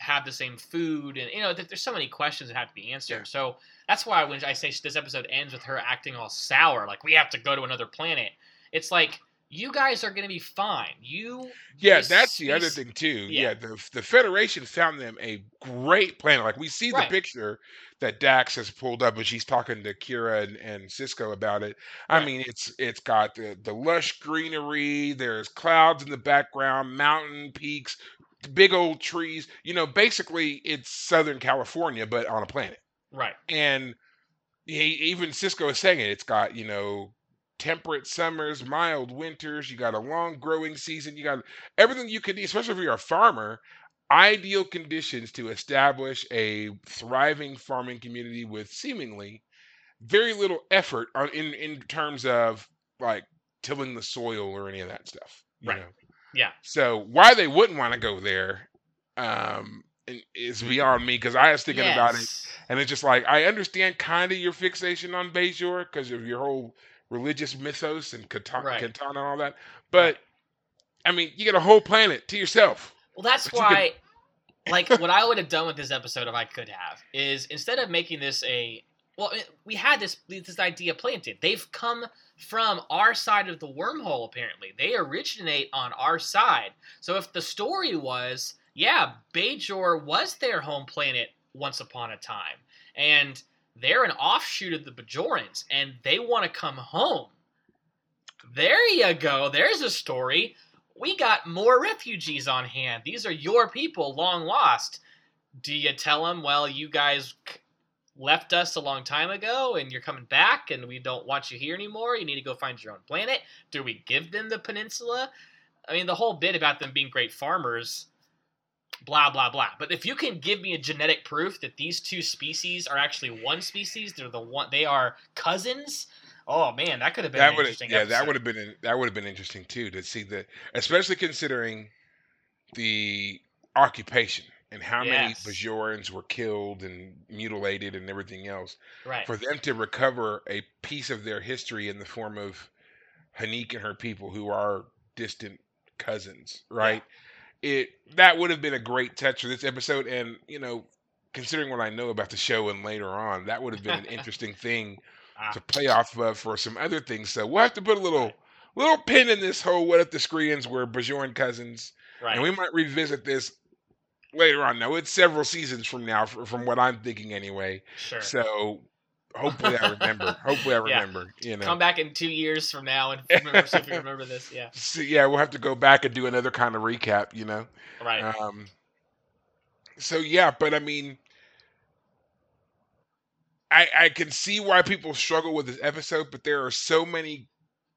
have the same food? And you know, th- there's so many questions that have to be answered. Yeah. So that's why when I say this episode ends with her acting all sour, like we have to go to another planet. It's like you guys are going to be fine. You Yeah, this that's the other thing too. yeah. Yeah, the the Federation found them a great planet. Like we see Right. the picture that Dax has pulled up, and she's talking to Kira and, and Sisko about it. I mean, it's it's got the the lush greenery. There's clouds in the background, mountain peaks, big old trees. You know, basically it's Southern California, but on a planet. right. And he, even Sisko is saying it. It's got you know temperate summers, mild winters. You got a long growing season. You got everything you could need, especially if you're a farmer. ideal conditions to establish a thriving farming community with seemingly very little effort on, in in terms of like tilling the soil or any of that stuff. You Right. know? Yeah. So why they wouldn't want to go there um, is beyond me because I was thinking about it, and it's just like I understand kind of your fixation on Bajor because of your whole religious mythos and Kata- Right. Katana and all that, but I mean, you get a whole planet to yourself. Well, that's But you could- why, like, what I would have done with this episode if I could have is instead of making this a well, we had this this idea planted. They've come from our side of the wormhole. Apparently, they originate on our side. So if the story was, yeah, Bajor was their home planet once upon a time, and they're an offshoot of the Bajorans, and they want to come home. There you go. There's a story we got more refugees on hand. These are your people, long lost. Do you tell them, well, you guys left us a long time ago and you're coming back and we don't want you here anymore? You need to go find your own planet? Do we give them the peninsula? I mean, the whole bit about them being great farmers, blah, blah, blah. But if you can give me a genetic proof that these two species are actually one species, they're the one, they are cousins. Oh man, that could have been that interesting yeah episode. that would have been that would have been interesting too to see the especially considering the occupation and how many Bajorans were killed and mutilated and everything else right. for them to recover a piece of their history in the form of Haneek and her people who are distant cousins right it that would have been a great touch for this episode and you know considering what I know about the show and later on that would have been an interesting thing Ah. to play off of for some other things. So we'll have to put a little little pin in this whole what if the Skrreeans were Bajoran cousins, right. and we might revisit this later on. Now it's several seasons from now, fr- from what I'm thinking anyway. sure. So hopefully I remember. hopefully I Yeah. remember. You know. Come back in two years from now and remember, see if you remember this. Yeah. So, yeah, we'll have to go back and do another kind of recap. You know. Right. Um, so yeah, but I mean, I I can see why people struggle with this episode, but there are so many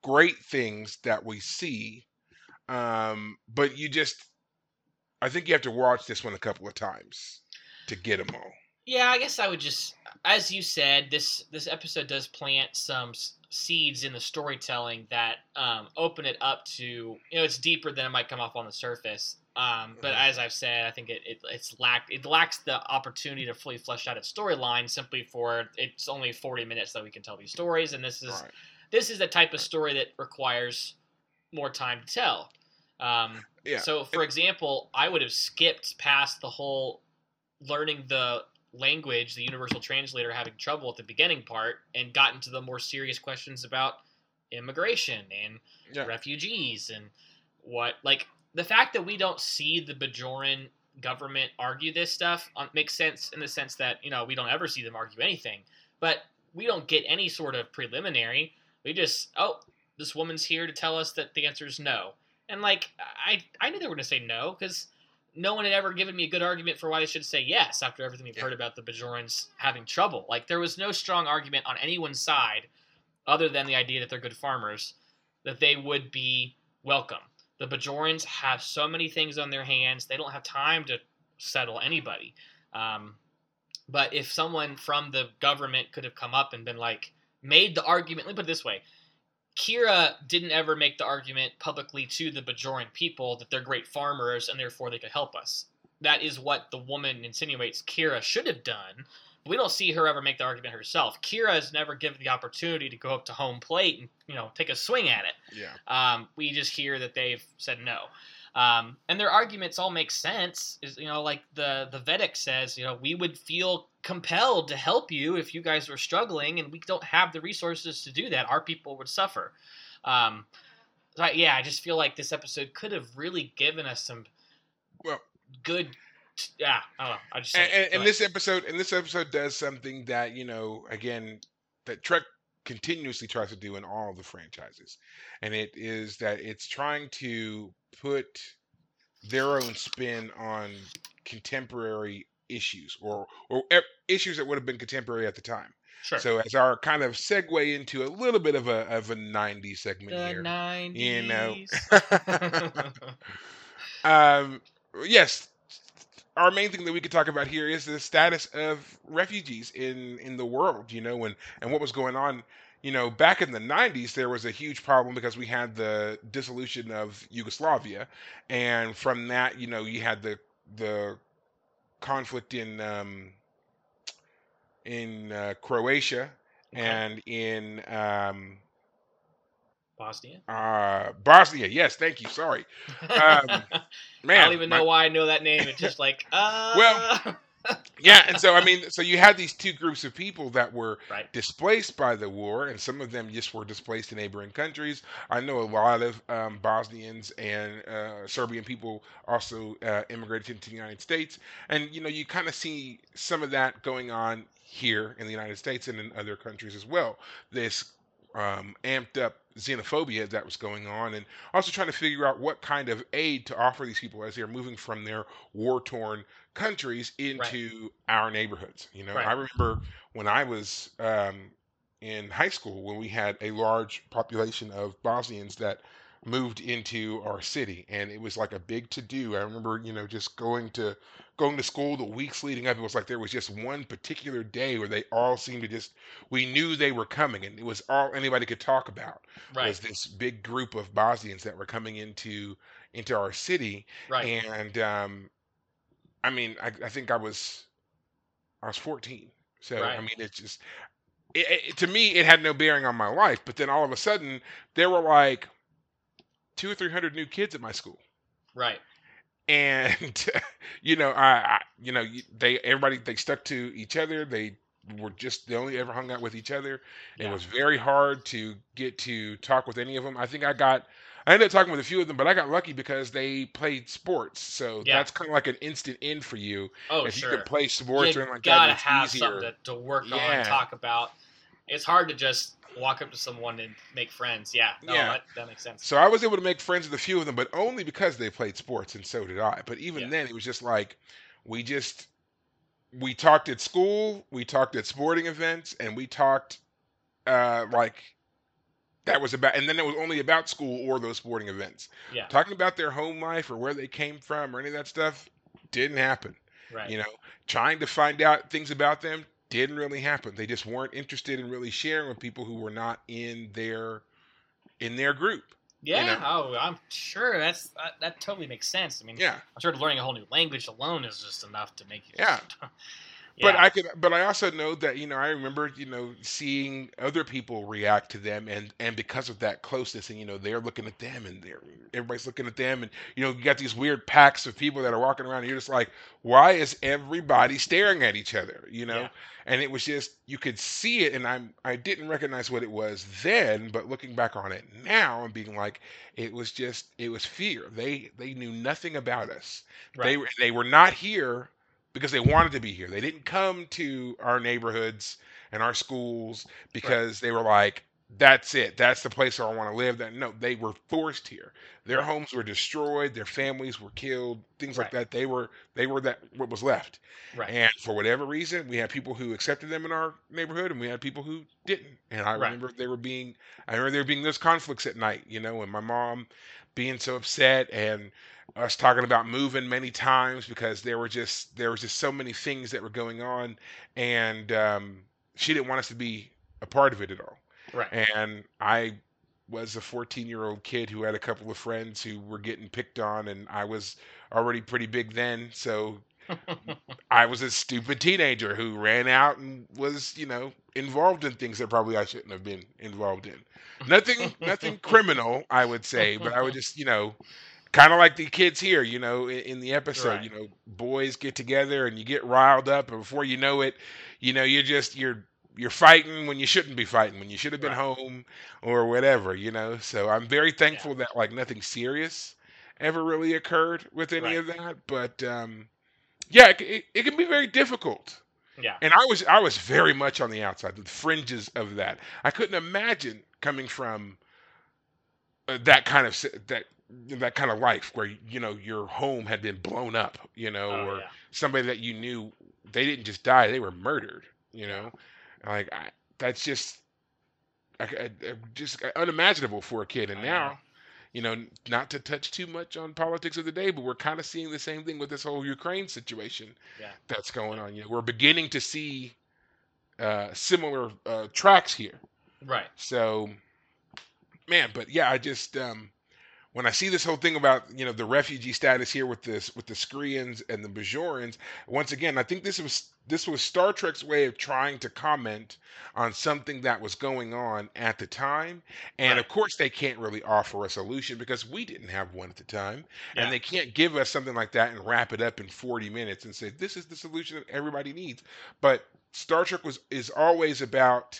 great things that we see. Um, but you just, I think you have to watch this one a couple of times to get them all. yeah, I guess I would just, as you said, this this episode does plant some s- seeds in the storytelling that um, open it up to, you know, it's deeper than it might come off on the surface. Um, but Mhm. as I've said, I think it, it it's lack it lacks the opportunity to fully flesh out its storyline simply for it's only forty minutes that we can tell these stories, and this is Right. this is the type of story that requires more time to tell. Um, Yeah. So, for example, I would have skipped past the whole learning the language, the universal translator having trouble at the beginning part, and gotten to the more serious questions about immigration and Yeah. refugees and what, like, the fact that we don't see the Bajoran government argue this stuff um, makes sense in the sense that, you know, we don't ever see them argue anything, but we don't get any sort of preliminary. We just, oh, this woman's here to tell us that the answer is no. And like I, I knew they were going to say no because no one had ever given me a good argument for why they should say yes after everything we've Yeah. heard about the Bajorans having trouble. Like there was no strong argument on anyone's side, other than the idea that they're good farmers, that they would be welcome. The Bajorans have so many things on their hands; they don't have time to settle anybody. Um, but if someone from the government could have come up and been like, made the argument, let me put it this way Kira didn't ever make the argument publicly to the Bajoran people that they're great farmers and therefore they could help us. That is what the woman insinuates Kira should have done. We don't see her ever make the argument herself. Kira is never given the opportunity to go up to home plate and you know take a swing at it. Yeah. Um, we just hear that they've said no. Um, and their arguments all make sense. Is you know, like the the Vedek says, you know, we would feel compelled to help you if you guys were struggling, and we don't have the resources to do that. Our people would suffer. Um, so I- yeah, I just feel like this episode could have really given us some Well, good. Yeah, I don't know. I just and, and, and this episode and this episode does something that you know again that Trek continuously tries to do in all the franchises, and it is that it's trying to put their own spin on contemporary issues or or issues that would have been contemporary at the time. sure. So as our kind of segue into a little bit of a of a '90s segment the here, nineties. you know. um, yes, our main thing that we could talk about here is the status of refugees in in the world, you know, and and what was going on. You know, back in the '90s, there was a huge problem because we had the dissolution of Yugoslavia, and from that, you know, you had the the conflict in um, in uh, Croatia Okay. and in um, Bosnia. uh, Bosnia. Yes, thank you. Sorry, Um, man. I don't even my- know why I know that name. It's just like, uh, Well- yeah, and so I mean, so you had these two groups of people that were right, displaced by the war, and some of them just were displaced to neighboring countries. I know a lot of um, Bosnians and uh, Serbian people also uh, immigrated into the United States, and you know you kind of see some of that going on here in the United States and in other countries as well. This um, amped up xenophobia that was going on, and also trying to figure out what kind of aid to offer these people as they're moving from their war torn countries into our neighborhoods. You know, Right. I remember when I was um, in high school when we had a large population of Bosnians that moved into our city and it was like a big to do. I remember, you know, just going to going to school the weeks leading up it was like there was just one particular day where they all seemed to just we knew they were coming and it was all anybody could talk about right, was this big group of Bosnians that were coming into into our city right. and um, I mean, I, I think I was I was 14. So I mean, it's just it, it, to me, it had no bearing on my life. But then all of a sudden, there were like two or three hundred new kids at my school, Right. And you know, I, I you know, they everybody they stuck to each other. They were just they only ever hung out with each other. It was very hard to get to talk with any of them. I think I got. I ended up talking with a few of them, but I got lucky because they played sports. So Yeah. that's kind of like an instant in for you. Oh, if sure. you could play sports you or anything like gotta that, it's have easier. something to, to work on, Yeah. talk about. It's hard to just walk up to someone and make friends. Yeah, no, Yeah. That, that makes sense. So I was able to make friends with a few of them, but only because they played sports, and so did I. But even Yeah. then, it was just like we just we talked at school, we talked at sporting events, and we talked uh, like that was about, and then it was only about school or those sporting events. Yeah, Talking about their home life or where they came from or any of that stuff didn't happen. right. You know, trying to find out things about them didn't really happen. They just weren't interested in really sharing with people who were not in their in their group. yeah. know. Oh, I'm sure that's that, that totally makes sense. I mean, Yeah. I'm sure learning a whole new language alone is just enough to make you. Yeah. yeah. But I could, but I also know that you know I remember you know seeing other people react to them, and and because of that closeness, and you know they're looking at them, and they're everybody's looking at them, and you know you got these weird packs of people that are walking around, and you're just like, why is everybody staring at each other? You know, Yeah. and it was just you could see it, and I'm I didn't recognize what it was then, but looking back on it now, and being like, it was just it was fear. They they knew nothing about us. They right. were they were not here because they wanted to be here. They didn't come to our neighborhoods and our schools because they were like, "That's it. That's the place where I want to live." That no, they were forced here. Their homes were destroyed. Their families were killed. Things like that. They were they were that what was left. right. And for whatever reason, we had people who accepted them in our neighborhood, and we had people who didn't. And I Right. remember they were being, I remember there being those conflicts at night, you know, and my mom being so upset, and us talking about moving many times because there were just there was just so many things that were going on, and um, she didn't want us to be a part of it at all. right. And I was a 14 year old kid who had a couple of friends who were getting picked on, and I was already pretty big then, so I was a stupid teenager who ran out and was, you know, involved in things that probably I shouldn't have been involved in. Nothing, nothing criminal, I would say, but I would just, you know, kind of like the kids here, you know, in, in the episode, Right. you know, boys get together and you get riled up, and before you know it, you know, you're just you're you're fighting when you shouldn't be fighting, when you should have been Right. home or whatever, you know. So I'm very thankful that like nothing serious ever really occurred with any Right. of that, but um yeah, it, it, it can be very difficult. yeah. And I was I was very much on the outside, the fringes of that. I couldn't imagine coming from uh, that kind of that that kind of life where you know your home had been blown up, you know, Oh, or yeah. somebody that you knew they didn't just die, they were murdered, you know. Like I, that's just I, I- I- just unimaginable for a kid. And I now, know. you know, not to touch too much on politics of the day, but we're kind of seeing the same thing with this whole Ukraine situation Yeah. that's going on. You know, we're beginning to see uh, similar uh, tracks here. Right. So, man, but yeah, I just um, when I see this whole thing about you know the refugee status here with this with the Skrreeans and the Bajorans, once again, I think this was this was Star Trek's way of trying to comment on something that was going on at the time, and Right. of course they can't really offer a solution because we didn't have one at the time, Yeah. and they can't give us something like that and wrap it up in 40 minutes and say this is the solution that everybody needs. But Star Trek was is always about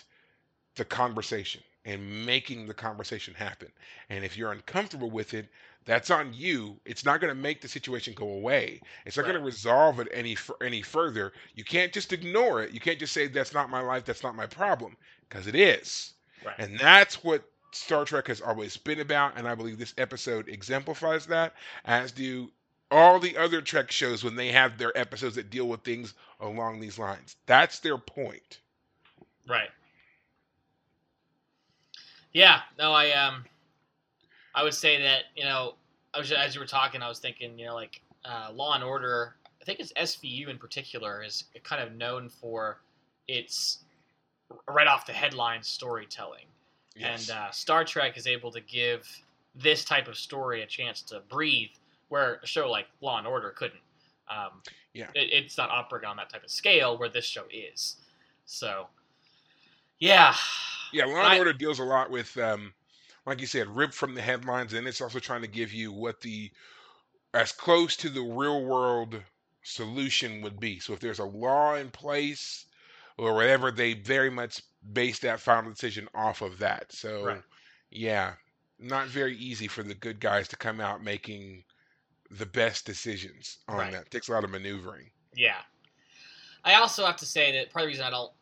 the conversation and making the conversation happen. And if you're uncomfortable with it, that's on you. It's not going to make the situation go away. It's not going to resolve it any any further. You can't just ignore it. You can't just say that's not my life, that's not my problem, because it is. Right. And that's what Star Trek has always been about, and I believe this episode exemplifies that, as do all the other Trek shows when they have their episodes that deal with things along these lines. That's their point. Right. Yeah. No, I um, I would say that you know, I was as you were talking, I was thinking, you know, like uh, Law and Order. I think it's SVU in particular is kind of known for its right off the headline storytelling, Yes. and uh, Star Trek is able to give this type of story a chance to breathe, where a show like Law and Order couldn't. Um, Yeah. it, it's not operating on that type of scale where this show is. So, yeah, Yeah, Law and I- Order deals a lot with, um, like you said, ripped from the headlines, and it's also trying to give you what the as close to the real world solution would be. So if there's a law in place or whatever, they very much base that final decision off of that. So Right. yeah, not very easy for the good guys to come out making the best decisions on Right. that. takes a lot of maneuvering. Yeah. I also have to say that part of the reason I don't,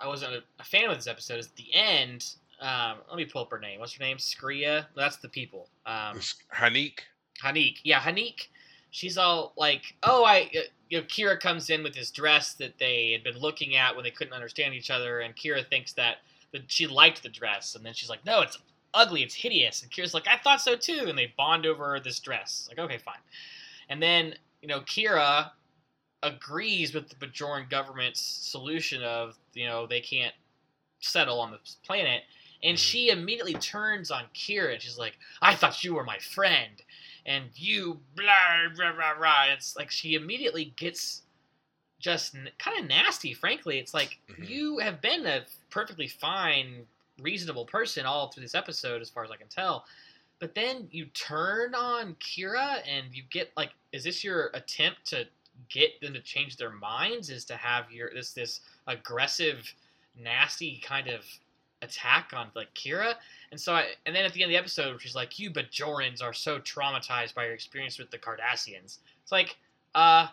I wasn't a, fan of this episode is at the end. Um, let me pull up her name. What's her name? Skrreea. That's the people. Um, Haneek, Haneek. Yeah, Haneek. She's all like, "Oh, I." uh, You know, Kira comes in with this dress that they had been looking at when they couldn't understand each other, and Kira thinks that that she liked the dress, and then she's like, "No, it's ugly. It's hideous." And Kira's like, "I thought so too." And they bond over this dress. Like, okay, fine. And then you know, Kira agrees with the Bajoran government's solution of you know they can't settle on this planet, and Mhm. she immediately turns on Kira and she's like, "I thought you were my friend." and you blah blah blah blah. It's like she immediately gets just n- kind of nasty. Frankly, it's like Mhm. you have been a perfectly fine, reasonable person all through this episode, as far as I can tell. But then you turn on Kira, and you get like, is this your attempt to get them to change their minds? Is to have your this this aggressive, nasty kind of attack on like Kira? And so, I, and then at the end of the episode, she's like, "You Bajorans are so traumatized by your experience with the Cardassians." It's like, uh,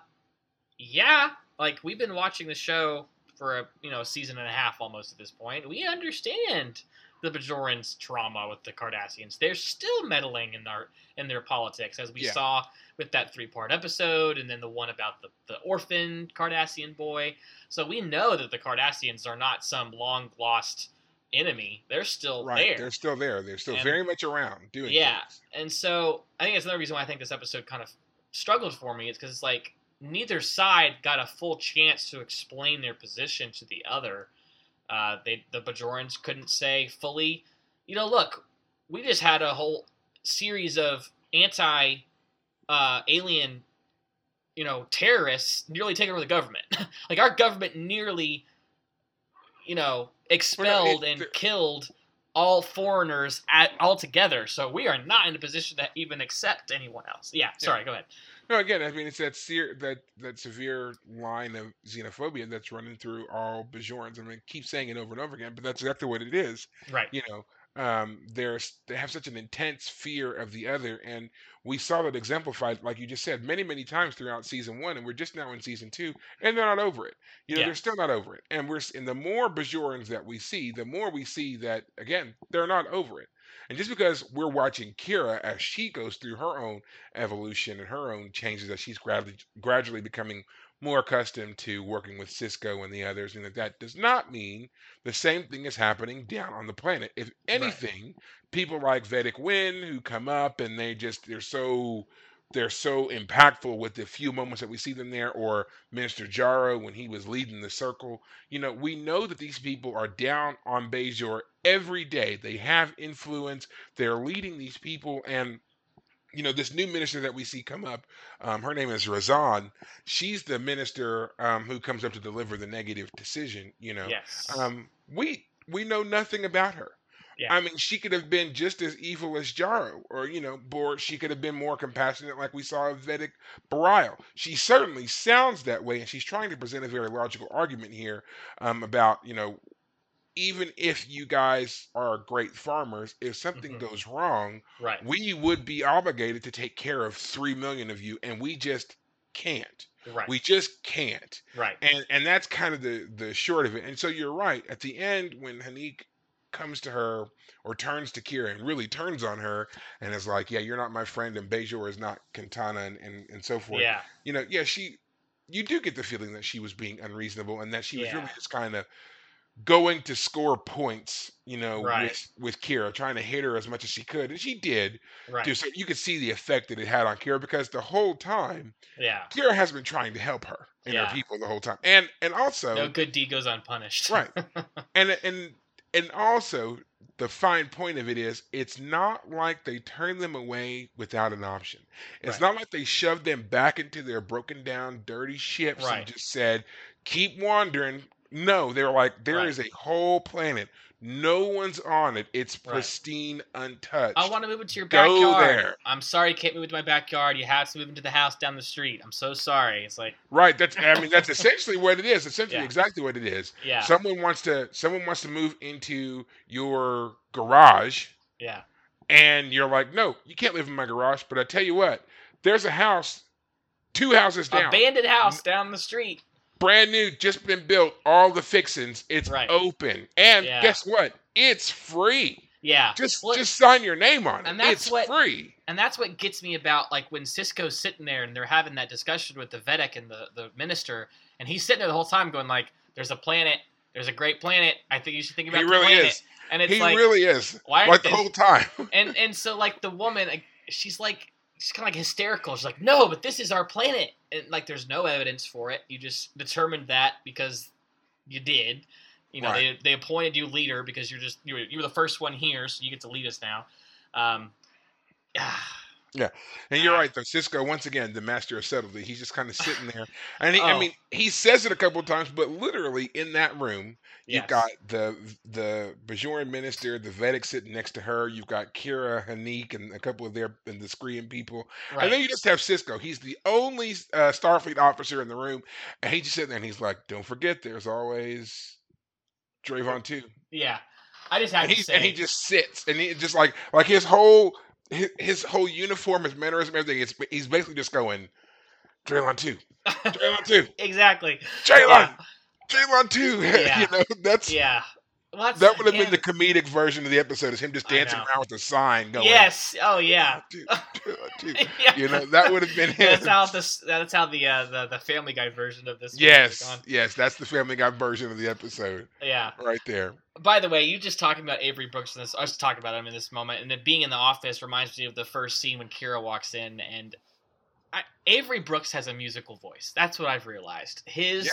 yeah, like we've been watching the show for a you know a season and a half almost at this point. We understand the Bajorans' trauma with the Cardassians. They're still meddling in their in their politics, as we Yeah. saw with that three part episode, and then the one about the the orphan Cardassian boy. So we know that the Cardassians are not some long lost enemy. They're still right? there. They're still there. They're still And- very much around doing Yeah. things. And so I think that's another reason why I think this episode kind of struggled for me is because it's like neither side got a full chance to explain their position to the other. Uh, they the Bajorans couldn't say fully, you know, look, we just had a whole series of anti uh, alien, you know, terrorists nearly take over the government. like our government nearly, you know, expelled and killed all foreigners at altogether. So we are not in a position to even accept anyone else. Yeah, sorry, go ahead. No, again, I mean it's that ser- that that severe line of xenophobia that's running through all Bajorans. I mean, keep saying it over and over again, but that's exactly what it is. Right. You know, um, there's they have such an intense fear of the other, and we saw that exemplified, like you just said, many many times throughout season one, and we're just now in season two, and they're not over it. You know, Yeah. they're still not over it, and we're and the more Bajorans that we see, the more we see that again they're not over it. And just because we're watching Kira as she goes through her own evolution and her own changes, as she's gradually gradually becoming more accustomed to working with Sisko and the others, and that that does not mean the same thing is happening down on the planet. If Right. anything, people like Vedek Winn who come up and they just they're so they're so impactful with the few moments that we see them there, or Minister Jaro when he was leading the circle. You know, we know that these people are down on Bajor every day. They have influence. They're leading these people, and you know, this new minister that we see come up, um, her name is Rozahn. She's the minister um, who comes up to deliver the negative decision. You know, Yes. um, we we know nothing about her. Yeah. I mean, she could have been just as evil as Jaro, or you know, or she could have been more compassionate, like we saw of Vedek Bareil. She certainly sounds that way, and she's trying to present a very logical argument here um, about you know, even if you guys are great farmers, if something Mhm. goes wrong, right. we would be obligated to take care of three million of you, and we just can't. Right. We just can't right. and and that's kind of the the short of it. And so you're right. At the end, when Haneek comes to her or turns to Kira and really turns on her and is like, "Yeah, you're not my friend, and Bajor is not Kentanna," and and, and so forth. Yeah. You know, yeah, she. You do get the feeling that she was being unreasonable and that she was really just kind of going to score points, you know, Right. with with Kira, trying to hit her as much as she could, and she did. Right. So you could see the effect that it had on Kira because the whole time Yeah. Kira has been trying to help her and Yeah. her people the whole time, and and also No good deed goes unpunished. right, and and and also the fine point of it is it's not like they turn them away without an option. It's Right. not like they shoved them back into their broken down, dirty ships Right. and just said, "Keep wandering." No, they're like, there Right. is a whole planet. No one's on it. It's Right. pristine, untouched. I want to move into your Go backyard. there. I'm sorry you can't move into my backyard. You have to move into the house down the street. I'm so sorry. It's like, Right. That's. I mean, that's essentially what it is. Essentially, Yeah. exactly what it is. yeah, Someone wants to. Someone wants to move into your garage, yeah, and you're like, "No, you can't live in my garage." But I tell you what, there's a house, two houses down, abandoned house down the street. Brand new, just been built, all the fixings. It's Right. open, and Yeah. guess what? It's free. Yeah, Just, Well, just sign your name on it. and that's it's what- free. and that's what gets me about like when Sisko's sitting there and they're having that discussion with the Vedek and the the minister, and he's sitting there the whole time going like, "There's a planet. There's a great planet. I think you should think about He the really planet." is. And it's He like, really is. why Like the whole time. and and so like the woman she's like she's kind of like hysterical. She's like no but this is our planet. And like there's no evidence for it. You just determined that because you did. You know Right. they, they appointed you leader because you're just you were, you were the first one here so you get to lead us now. Um ah, Yeah, and you're right, though. Sisko, once again, the master of subtlety. He's just kind of sitting there, and he, I Oh. mean, he says it a couple of times, but literally in that room, you've got the the Bajoran minister, the Vedek sitting next to her. You've got Kira, Haneek, and a couple of their and the Scream people, right. and then you just have Sisko. He's the only uh, Starfleet officer in the room, and he's just sitting there, and he's like, "Don't forget, there's always Draylon too." yeah i just have and to say and he just sits and he just like like his whole his, his whole uniform, his mannerism, everything. It's he's basically just going, Draylon two, Draylon two, exactly Draylon, Draylon two. Yeah. you know that's yeah well, that would have been the comedic version of the episode, is him just dancing around with a sign going, yes oh yeah Draylon two, Draylon yeah. You know that would have been him. that's how this that's how the uh the, the family guy version of this Yes, gone. yes, that's the Family Guy version of the episode yeah right there. By the way, you just talking about Avery Brooks in this. I was talking about him in this moment, and then being in the office reminds me of the first scene when Kira walks in, and I, Avery Brooks has a musical voice. That's what I've realized. His Yeah.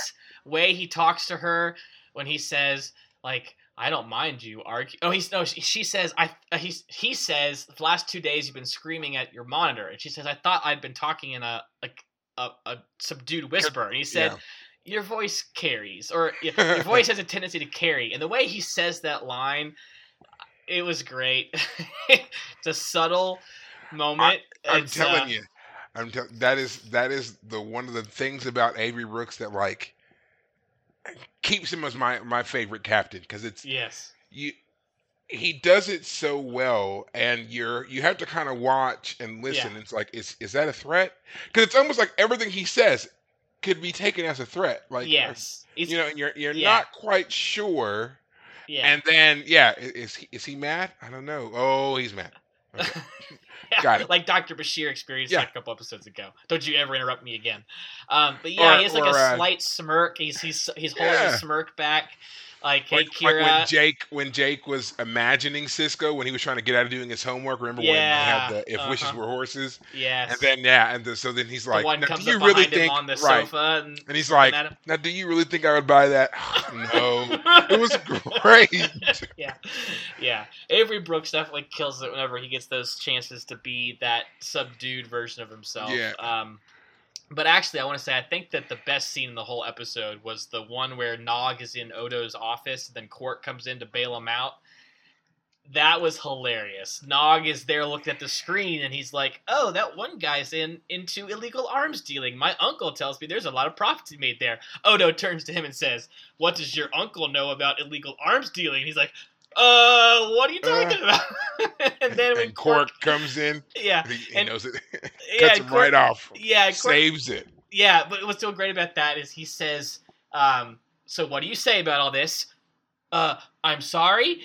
way he talks to her when he says like. I don't mind you argue. Oh, he's no. She, she says I. Uh, he's he says the last two days you've been screaming at your monitor, and she says I thought I'd been talking in a like a, a subdued whisper, and he said Yeah. your voice carries or your voice has a tendency to carry and the way he says that line it was great it's a subtle moment I'm It's, telling uh, you, I'm tell- that is that is the one of the things about Avery Brooks that like keeps him as my my favorite captain because it's yes you he does it so well and you're you have to kind of watch and listen Yeah. it's like is is that a threat because it's almost like everything he says could be taken as a threat like yes it's, you know and you're you're yeah. not quite sure Yeah. And then yeah, i- is he, is he mad? I don't know. Oh, he's mad. Okay. Got it. Like Dr. Bashir experienced Yeah. like a couple episodes ago. Don't you ever interrupt me again. Um, but yeah, Or- he has like or, a uh, slight smirk. He's he's he's holding Yeah. his smirk back. Like, hey, Like, like Kira. when Jake when Jake was imagining Sisko when he was trying to get out of doing his homework. Remember when they had the if wishes uh-huh. were horses? yes. And then yeah, and the, so then he's like, one now, comes do you really think on the right? sofa and, And he's like, now do you really think I would buy that? no, it was great. yeah, yeah. Avery Brooks definitely kills it whenever he gets those chances to be that subdued version of himself. Yeah. Um, but actually, I want to say I think that the best scene in the whole episode was the one where Nog is in Odo's office, then Quark comes in to bail him out. That was hilarious. Nog is there looking at the screen, and he's like, "Oh, that one guy's in into illegal arms dealing. My uncle tells me there's a lot of profit to be made there." Odo turns to him and says, "What does your uncle know about illegal arms dealing?" He's like, "Uh, what are you talking about?" and then when and Quark comes in, yeah, he, he and- knows it, yeah, cuts him Quark- right off, yeah, Quark, saves it. yeah. But what's so great about that is he says, um, "So what do you say about all this?" Uh, I'm sorry.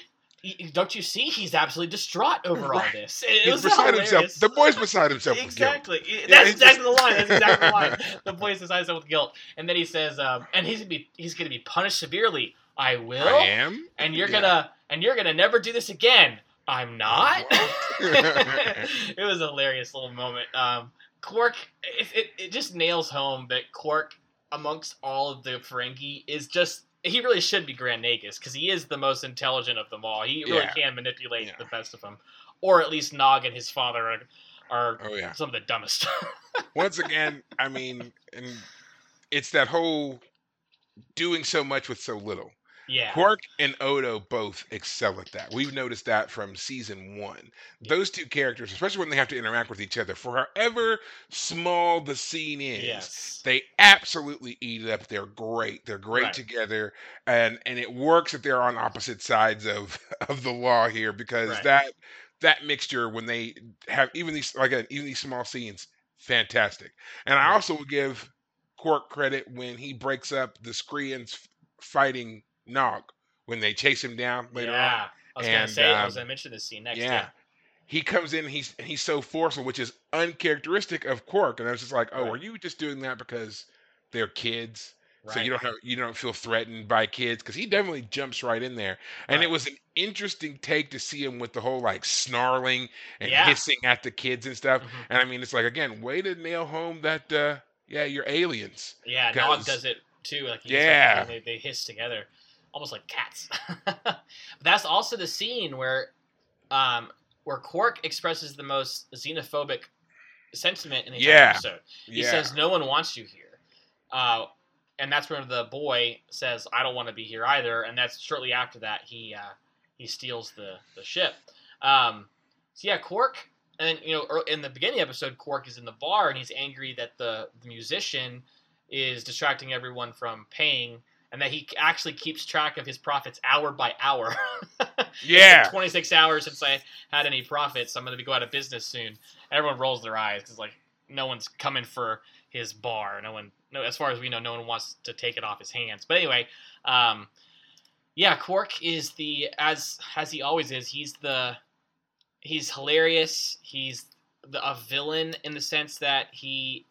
Don't you see? He's absolutely distraught over all this. It, He's was beside hilarious. himself. The boy's beside himself. with guilt. Exactly. Yeah, That's he's exactly the line. That's exactly the line. The boy decides himself with guilt, and then he says, um, "And he's gonna be he's gonna be punished severely. I will, I am. and you're Yeah. gonna and you're gonna never do this again. I'm not." It was a hilarious little moment. Um, Quark, it, it, it just nails home that Quark, amongst all of the Ferengi, is just he really should be Grand Nagus because he is the most intelligent of them all. He really Yeah. can manipulate Yeah. the best of them, or at least Nog and his father are, are Oh yeah. some of the dumbest. Once again, I mean, and it's that whole doing so much with so little. Yeah, Quark and Odo both excel at that. We've noticed that from season one. Those two characters, especially when they have to interact with each other, for however small the scene is, yes, they absolutely eat it up. They're great. They're great Right. together, and and it works that they're on opposite sides of of the law here because Right. that that mixture when they have even these like again, even these small scenes, fantastic. And I Right. also would give Quark credit when he breaks up the Skrreeans f- fighting Nog when they chase him down later on. yeah. I was gonna And, say I um, was gonna mention this scene next. Yeah. Yeah, He comes in, he's he's so forceful, which is uncharacteristic of Quark. And I was just like, oh, Right. are you just doing that because they're kids? right. So you don't have you don't feel threatened by kids because he definitely jumps right in there, and it was an interesting take to see him with the whole like snarling and Yeah. hissing at the kids and stuff. Mhm. And I mean, it's like again, way to nail home that uh yeah, you're aliens. Yeah, Nog does it too. Like Yeah. yeah, they, they hiss together, almost like cats. but that's also the scene where, um, where Quark expresses the most xenophobic sentiment in the entire Yeah. episode. He Yeah, says, "No one wants you here," uh, and that's when the boy says, "I don't want to be here either." And that's shortly after that he uh, he steals the the ship. Um, so yeah, Quark, and you know, in the beginning of the episode, Quark is in the bar and he's angry that the, the musician is distracting everyone from paying. And that he actually keeps track of his profits hour by hour. yeah, 26 hours since I had any profits. I'm going to go out of business soon. Everyone rolls their eyes because like no one's coming for his bar. No one, no, as far as we know, no one wants to take it off his hands. But anyway, um, yeah, Quark is the as as he always is. He's the he's hilarious. He's the, a villain in the sense that he.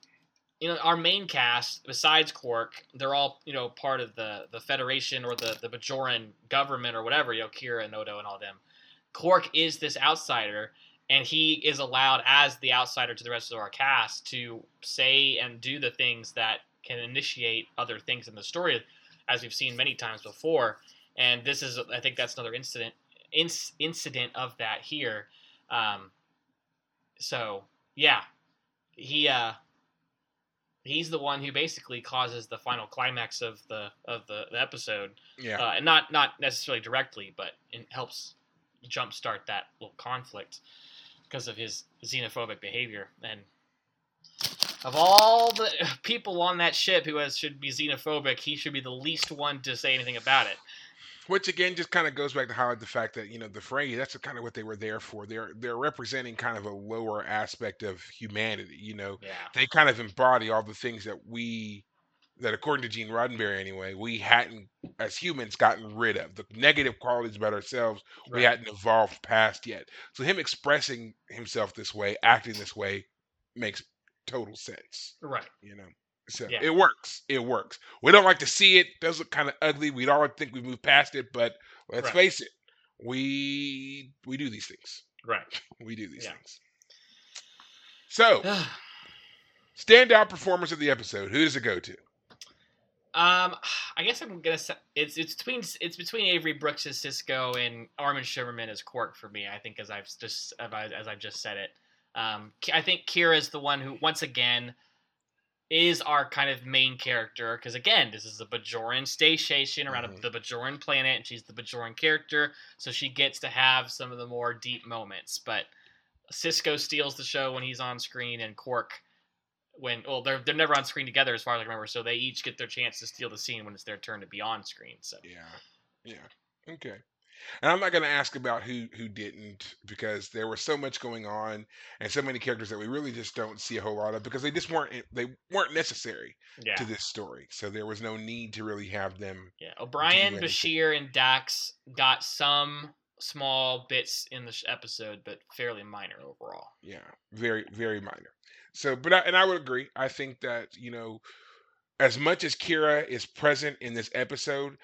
You know, our main cast, besides Quark, they're all you know part of the the Federation or the the Bajoran government or whatever. You know, Kira and Odo and all them. Quark is this outsider, and he is allowed as the outsider to the rest of our cast to say and do the things that can initiate other things in the story, as we've seen many times before. And this is, I think, that's another incident inc- incident of that here. Um, so yeah, he uh, he's the one who basically causes the final climax of the of the, the episode yeah. uh, and not not necessarily directly, but it helps jumpstart that little conflict because of his xenophobic behavior. And of all the people on that ship who has should be xenophobic, he should be the least one to say anything about it. Which again just kind of goes back to highlight the fact that you know the Ferengi that's kind of what they were there for. They're they're representing kind of a lower aspect of humanity. You know, Yeah, they kind of embody all the things that we that according to Gene Roddenberry anyway, we hadn't as humans gotten rid of the negative qualities about ourselves we hadn't evolved past yet. So him expressing himself this way, acting this way, makes total sense. Right. You know. So Yeah. it works. It works. We don't like to see it. it Does look kind of ugly. We don't think we've moved past it, but let's Right. face it, we we do these things. Right. We do these Yeah. things. So standout performance of the episode. Who does it go to? Um, I guess I'm gonna say it's it's between it's between Avery Brooks as Sisko and Armin Shimerman as Quark for me. I think as I've just as I've just said it. Um, I think Kira is the one who once again is our kind of main character because again this is a Bajoran station around Mhm. the Bajoran planet and she's the Bajoran character so she gets to have some of the more deep moments. But Sisko steals the show when he's on screen and Quark when well they're they're never on screen together as far as I remember, so they each get their chance to steal the scene when it's their turn to be on screen. So Yeah. Yeah. Okay. And I'm not going to ask about who who didn't because there was so much going on and so many characters that we really just don't see a whole lot of because they just weren't eh, they weren't necessary yeah, to this story. So there was no need to really have them. yeah. O'Brien, anything. Bashir, and Dax got some small bits in the sh- episode, but fairly minor overall. Yeah, very very minor. So, but I, and I would agree. I think that you know, as much as Kira is present in this episode,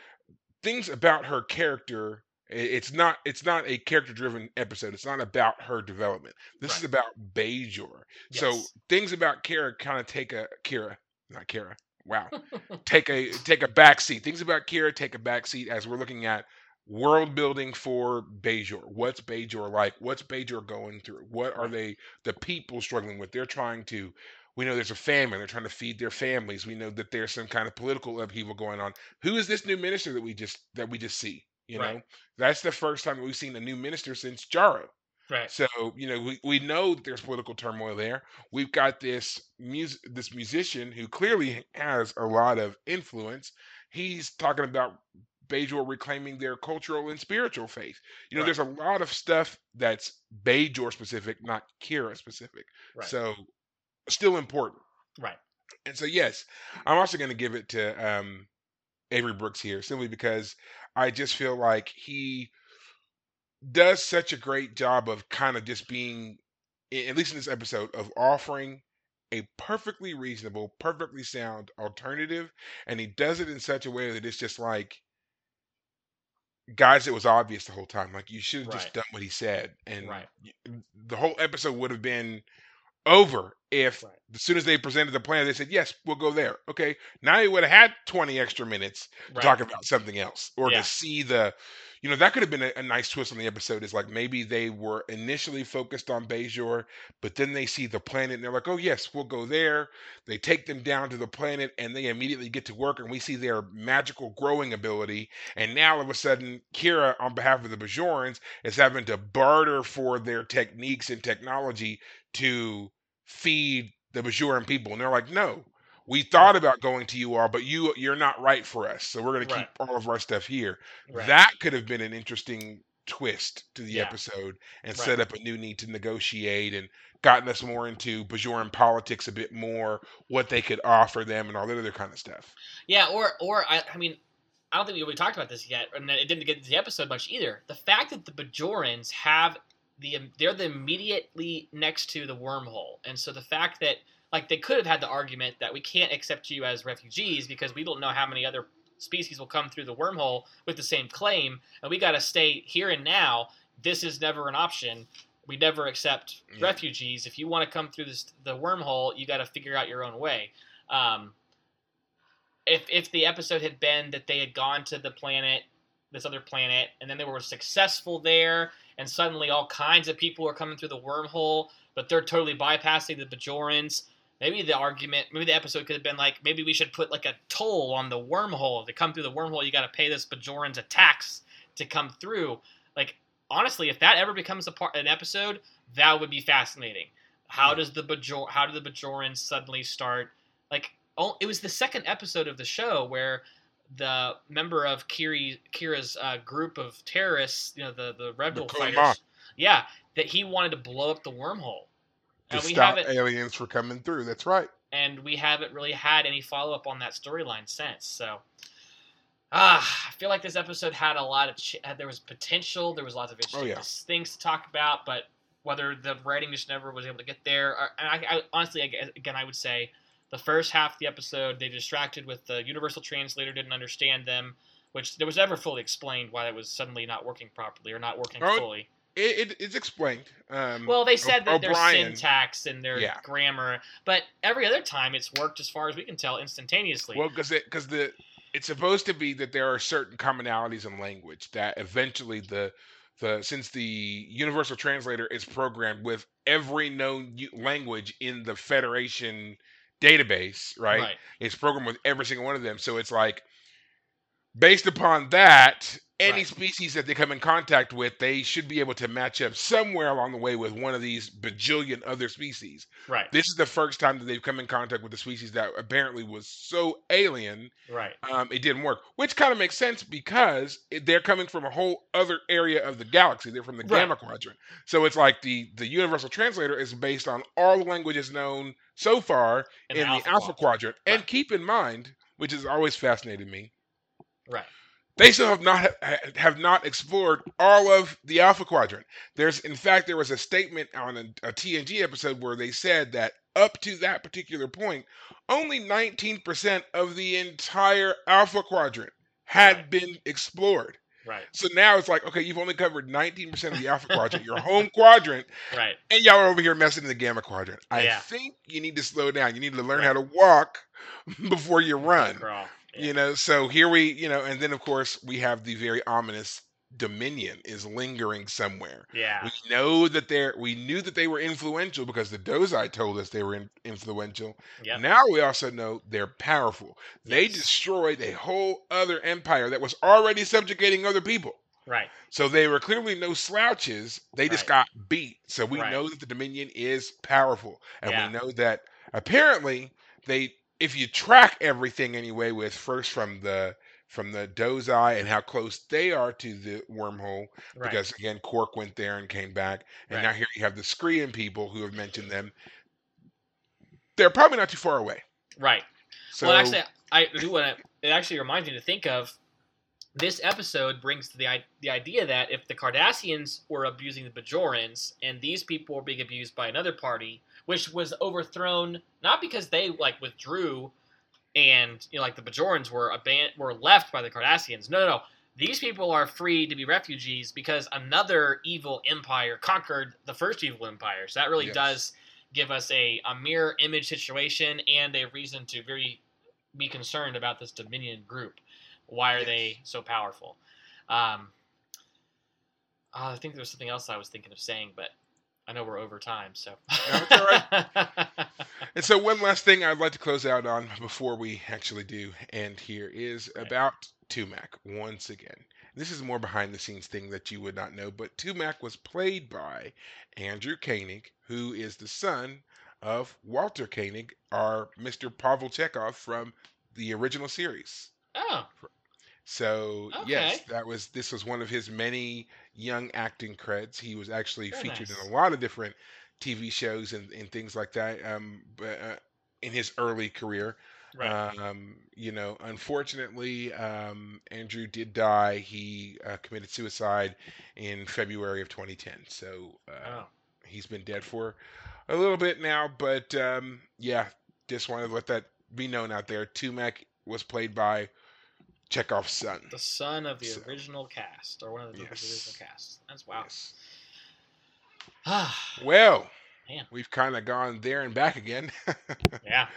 things about her character. It's not. It's not a character-driven episode. It's not about her development. This is Right. about Bajor. So Yes. things about Kira kind of take a Kira, not Kira. Wow, take a take a back seat. Things about Kira take a back seat as we're looking at world building for Bajor. What's Bajor like? What's Bajor going through? What are Right. they the people struggling with? They're trying to we know there's a famine. They're trying to feed their families. We know that there's some kind of political upheaval going on. Who is this new minister that we just that we just see? You Right. know, that's the first time we've seen a new minister since Jaro. right. So you know, we, we know that there's political turmoil there. We've got this mus this musician who clearly has a lot of influence. He's talking about Bajor reclaiming their cultural and spiritual faith. You know, Right. there's a lot of stuff that's Bajor specific, not Kira specific. Right. So still important. right. And so yes, I'm also going to give it to um, Avery Brooks here simply because I just feel like he does such a great job of kind of just being, at least in this episode, of offering a perfectly reasonable, perfectly sound alternative, and he does it in such a way that it's just like, guys, it was obvious the whole time. Like you should have just done what he said, and Right. y- the whole episode would have been over if Right. as soon as they presented the plan, they said, "Yes, we'll go there." Okay, now he would have had twenty extra minutes to talk about something else, or Yeah. to see the, you know, that could have been a, a nice twist on the episode. Is like maybe they were initially focused on Bajor, but then they see the planet and they're like, "Oh yes, we'll go there." They take them down to the planet and they immediately get to work, and we see their magical growing ability. And now all of a sudden, Kira, on behalf of the Bajorans, is having to barter for their techniques and technology to feed the Bajoran people. And they're like, no, we thought about going to you all, but you you're not right for us. So we're gonna Right. keep all of our stuff here. Right. That could have been an interesting twist to the Yeah. episode and Right. set up a new need to negotiate and gotten us more into Bajoran politics a bit more, what they could offer them and all that other kind of stuff. Yeah, or or I, I mean, I don't think we really talked about this yet, and it didn't get into the episode much either. The fact that the Bajorans have the they're the immediately next to the wormhole, and so the fact that like they could have had the argument that we can't accept you as refugees because we don't know how many other species will come through the wormhole with the same claim, and we got to stay here and now. This is never an option. We never accept Yeah. refugees. If you want to come through this, the wormhole, you got to figure out your own way. Um, if if the episode had been that they had gone to the planet, this other planet, and then they were successful there, and suddenly all kinds of people are coming through the wormhole, but they're totally bypassing the Bajorans. Maybe the argument, maybe the episode could have been like, maybe we should put like a toll on the wormhole. To come through the wormhole, you got to pay this Bajorans a tax to come through. Like honestly, if that ever becomes a part an episode, that would be fascinating. How does the Bajor, how do the Bajorans suddenly start? Like, oh, it was the second episode of the show where the member of Kiri Kira's uh, group of terrorists, you know, the the rebel Kulma. fighters, yeah, that he wanted to blow up the wormhole. To And we stop haven't, aliens from coming through. That's right. and we haven't really had any follow up on that storyline since. So, ah, I feel like this episode had a lot of ch- there was potential. There was lots of interesting yeah. things to talk about, but whether the writing just never was able to get there. Or, and I, I honestly, I again, I would say the first half of the episode they distracted with the universal translator didn't understand them, which there was never fully explained why that was suddenly not working properly or not working Oh, fully. It, it, it's explained. Um, Well, they said that their syntax and their Yeah. grammar, but every other time it's worked as far as we can tell instantaneously. Well, because because the it's supposed to be that there are certain commonalities in language that eventually the the since the universal translator is programmed with every known language in the Federation database, right? It's programmed with every single one of them. So it's like based upon that, any Right. species that they come in contact with, they should be able to match up somewhere along the way with one of these bajillion other species. Right, This is the first time that they've come in contact with a species that apparently was so alien, right, um, it didn't work. Which kind of makes sense because it, they're coming from a whole other area of the galaxy. They're from the Right. Gamma Quadrant, so it's like the the Universal Translator is based on all the languages known so far In in, the Alpha Alpha, Quadrant. Quadrant. And keep in mind, which has always fascinated me, right, they still have not have not explored all of the Alpha Quadrant. There's, in fact, there was a statement on a, a TNG episode where they said that up to that particular point, only 19% of the entire Alpha Quadrant had Right. been explored. right, So now it's like, okay, you've only covered 19% of the Alpha Quadrant, your home quadrant, right. and y'all are over here messing in the Gamma Quadrant. I Yeah. think you need to slow down. You need to learn Right. how to walk before you run Crawl. Yeah. you know so here we you know and then of course we have the very ominous dominion is lingering somewhere yeah, we know that they're we knew that they were influential because the Dosi told us they were in, influential Yep. now we also know they're powerful they Yes. destroyed a whole other empire that was already subjugating other people right, so they were clearly no slouches they just Right. got beat so we Right. know that the dominion is powerful and Yeah. we know that apparently they if you track everything anyway with first from the from the Dosi and how close they are to the wormhole right, because again Quark went there and came back and now Right. here you have the Skrreea people who have mentioned them they're probably not too far away right. so well, actually, I do want to. It actually reminds me to think of this episode brings to the i- the idea that if the Cardassians were abusing the Bajorans and these people were being abused by another party, which was overthrown not because they like withdrew and you know like the Bajorans were aban- were left by the Cardassians. No, no, no. These people are free to be refugees because another evil empire conquered the first evil empire. So that really Yes. does give us a, a mirror image situation and a reason to very be concerned about this Dominion group. Why are they so powerful? Um, uh, I think there was something else I was thinking of saying, but I know we're over time, so. No, it's all right. And so one last thing I'd like to close out on before we actually do end here is Right. about Tumak once again. This is more behind the scenes thing that you would not know, but Tumak was played by Andrew Koenig, who is the son of Walter Koenig, our Mr. Pavel Chekov from the original series. oh, So yes, that was this was one of his many young acting creds. He was actually Very featured nice. in a lot of different TV shows and, and things like that. Um, but uh, in his early career, right. um, you know, unfortunately, um, Andrew did die. He uh, committed suicide in February of 2010. So uh, oh, he's been dead for a little bit now. But um, yeah, just wanted to let that be known out there. Tumak was played by Chekov's son. the son of the So- original cast, or one of the Yes. original cast. That's wow. Yes. Well, Man. we've kind of gone there and back again. yeah.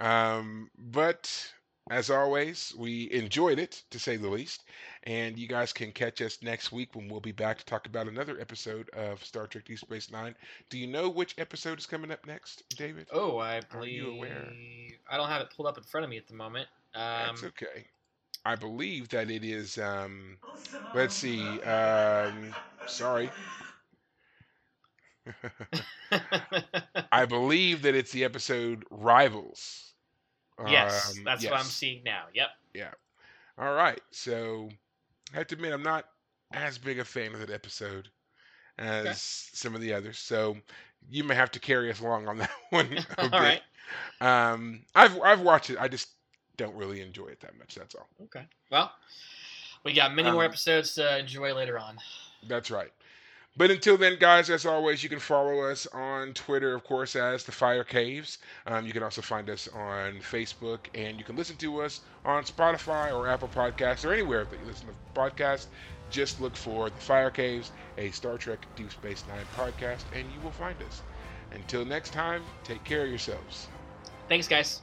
um, but as always, we enjoyed it to say the least. And you guys can catch us next week when we'll be back to talk about another episode of Star Trek Deep Space Nine. Do you know which episode is coming up next, David? Oh, I believe. Are you aware? I don't have it pulled up in front of me at the moment. Um, That's okay. I believe that it is. Um, let's see. Um, sorry. I believe that it's the episode Rivals. yes, Um, that's what I'm seeing now. Yep. Yeah. All right. So I have to admit, I'm not as big a fan of that episode as some of the others. So you may have to carry us along on that one All bit. right. Um, I've I've watched it. I just don't really enjoy it that much. That's all. Okay. Well, we got many more Um, episodes to enjoy later on. That's right. But until then, guys, as always, you can follow us on Twitter, of course, as the Fire Caves. Um, you can also find us on Facebook, and you can listen to us on Spotify or Apple Podcasts or anywhere that you listen to podcasts. Just look for the Fire Caves, a Star Trek Deep Space Nine podcast, and you will find us. Until next time, take care of yourselves. Thanks, guys.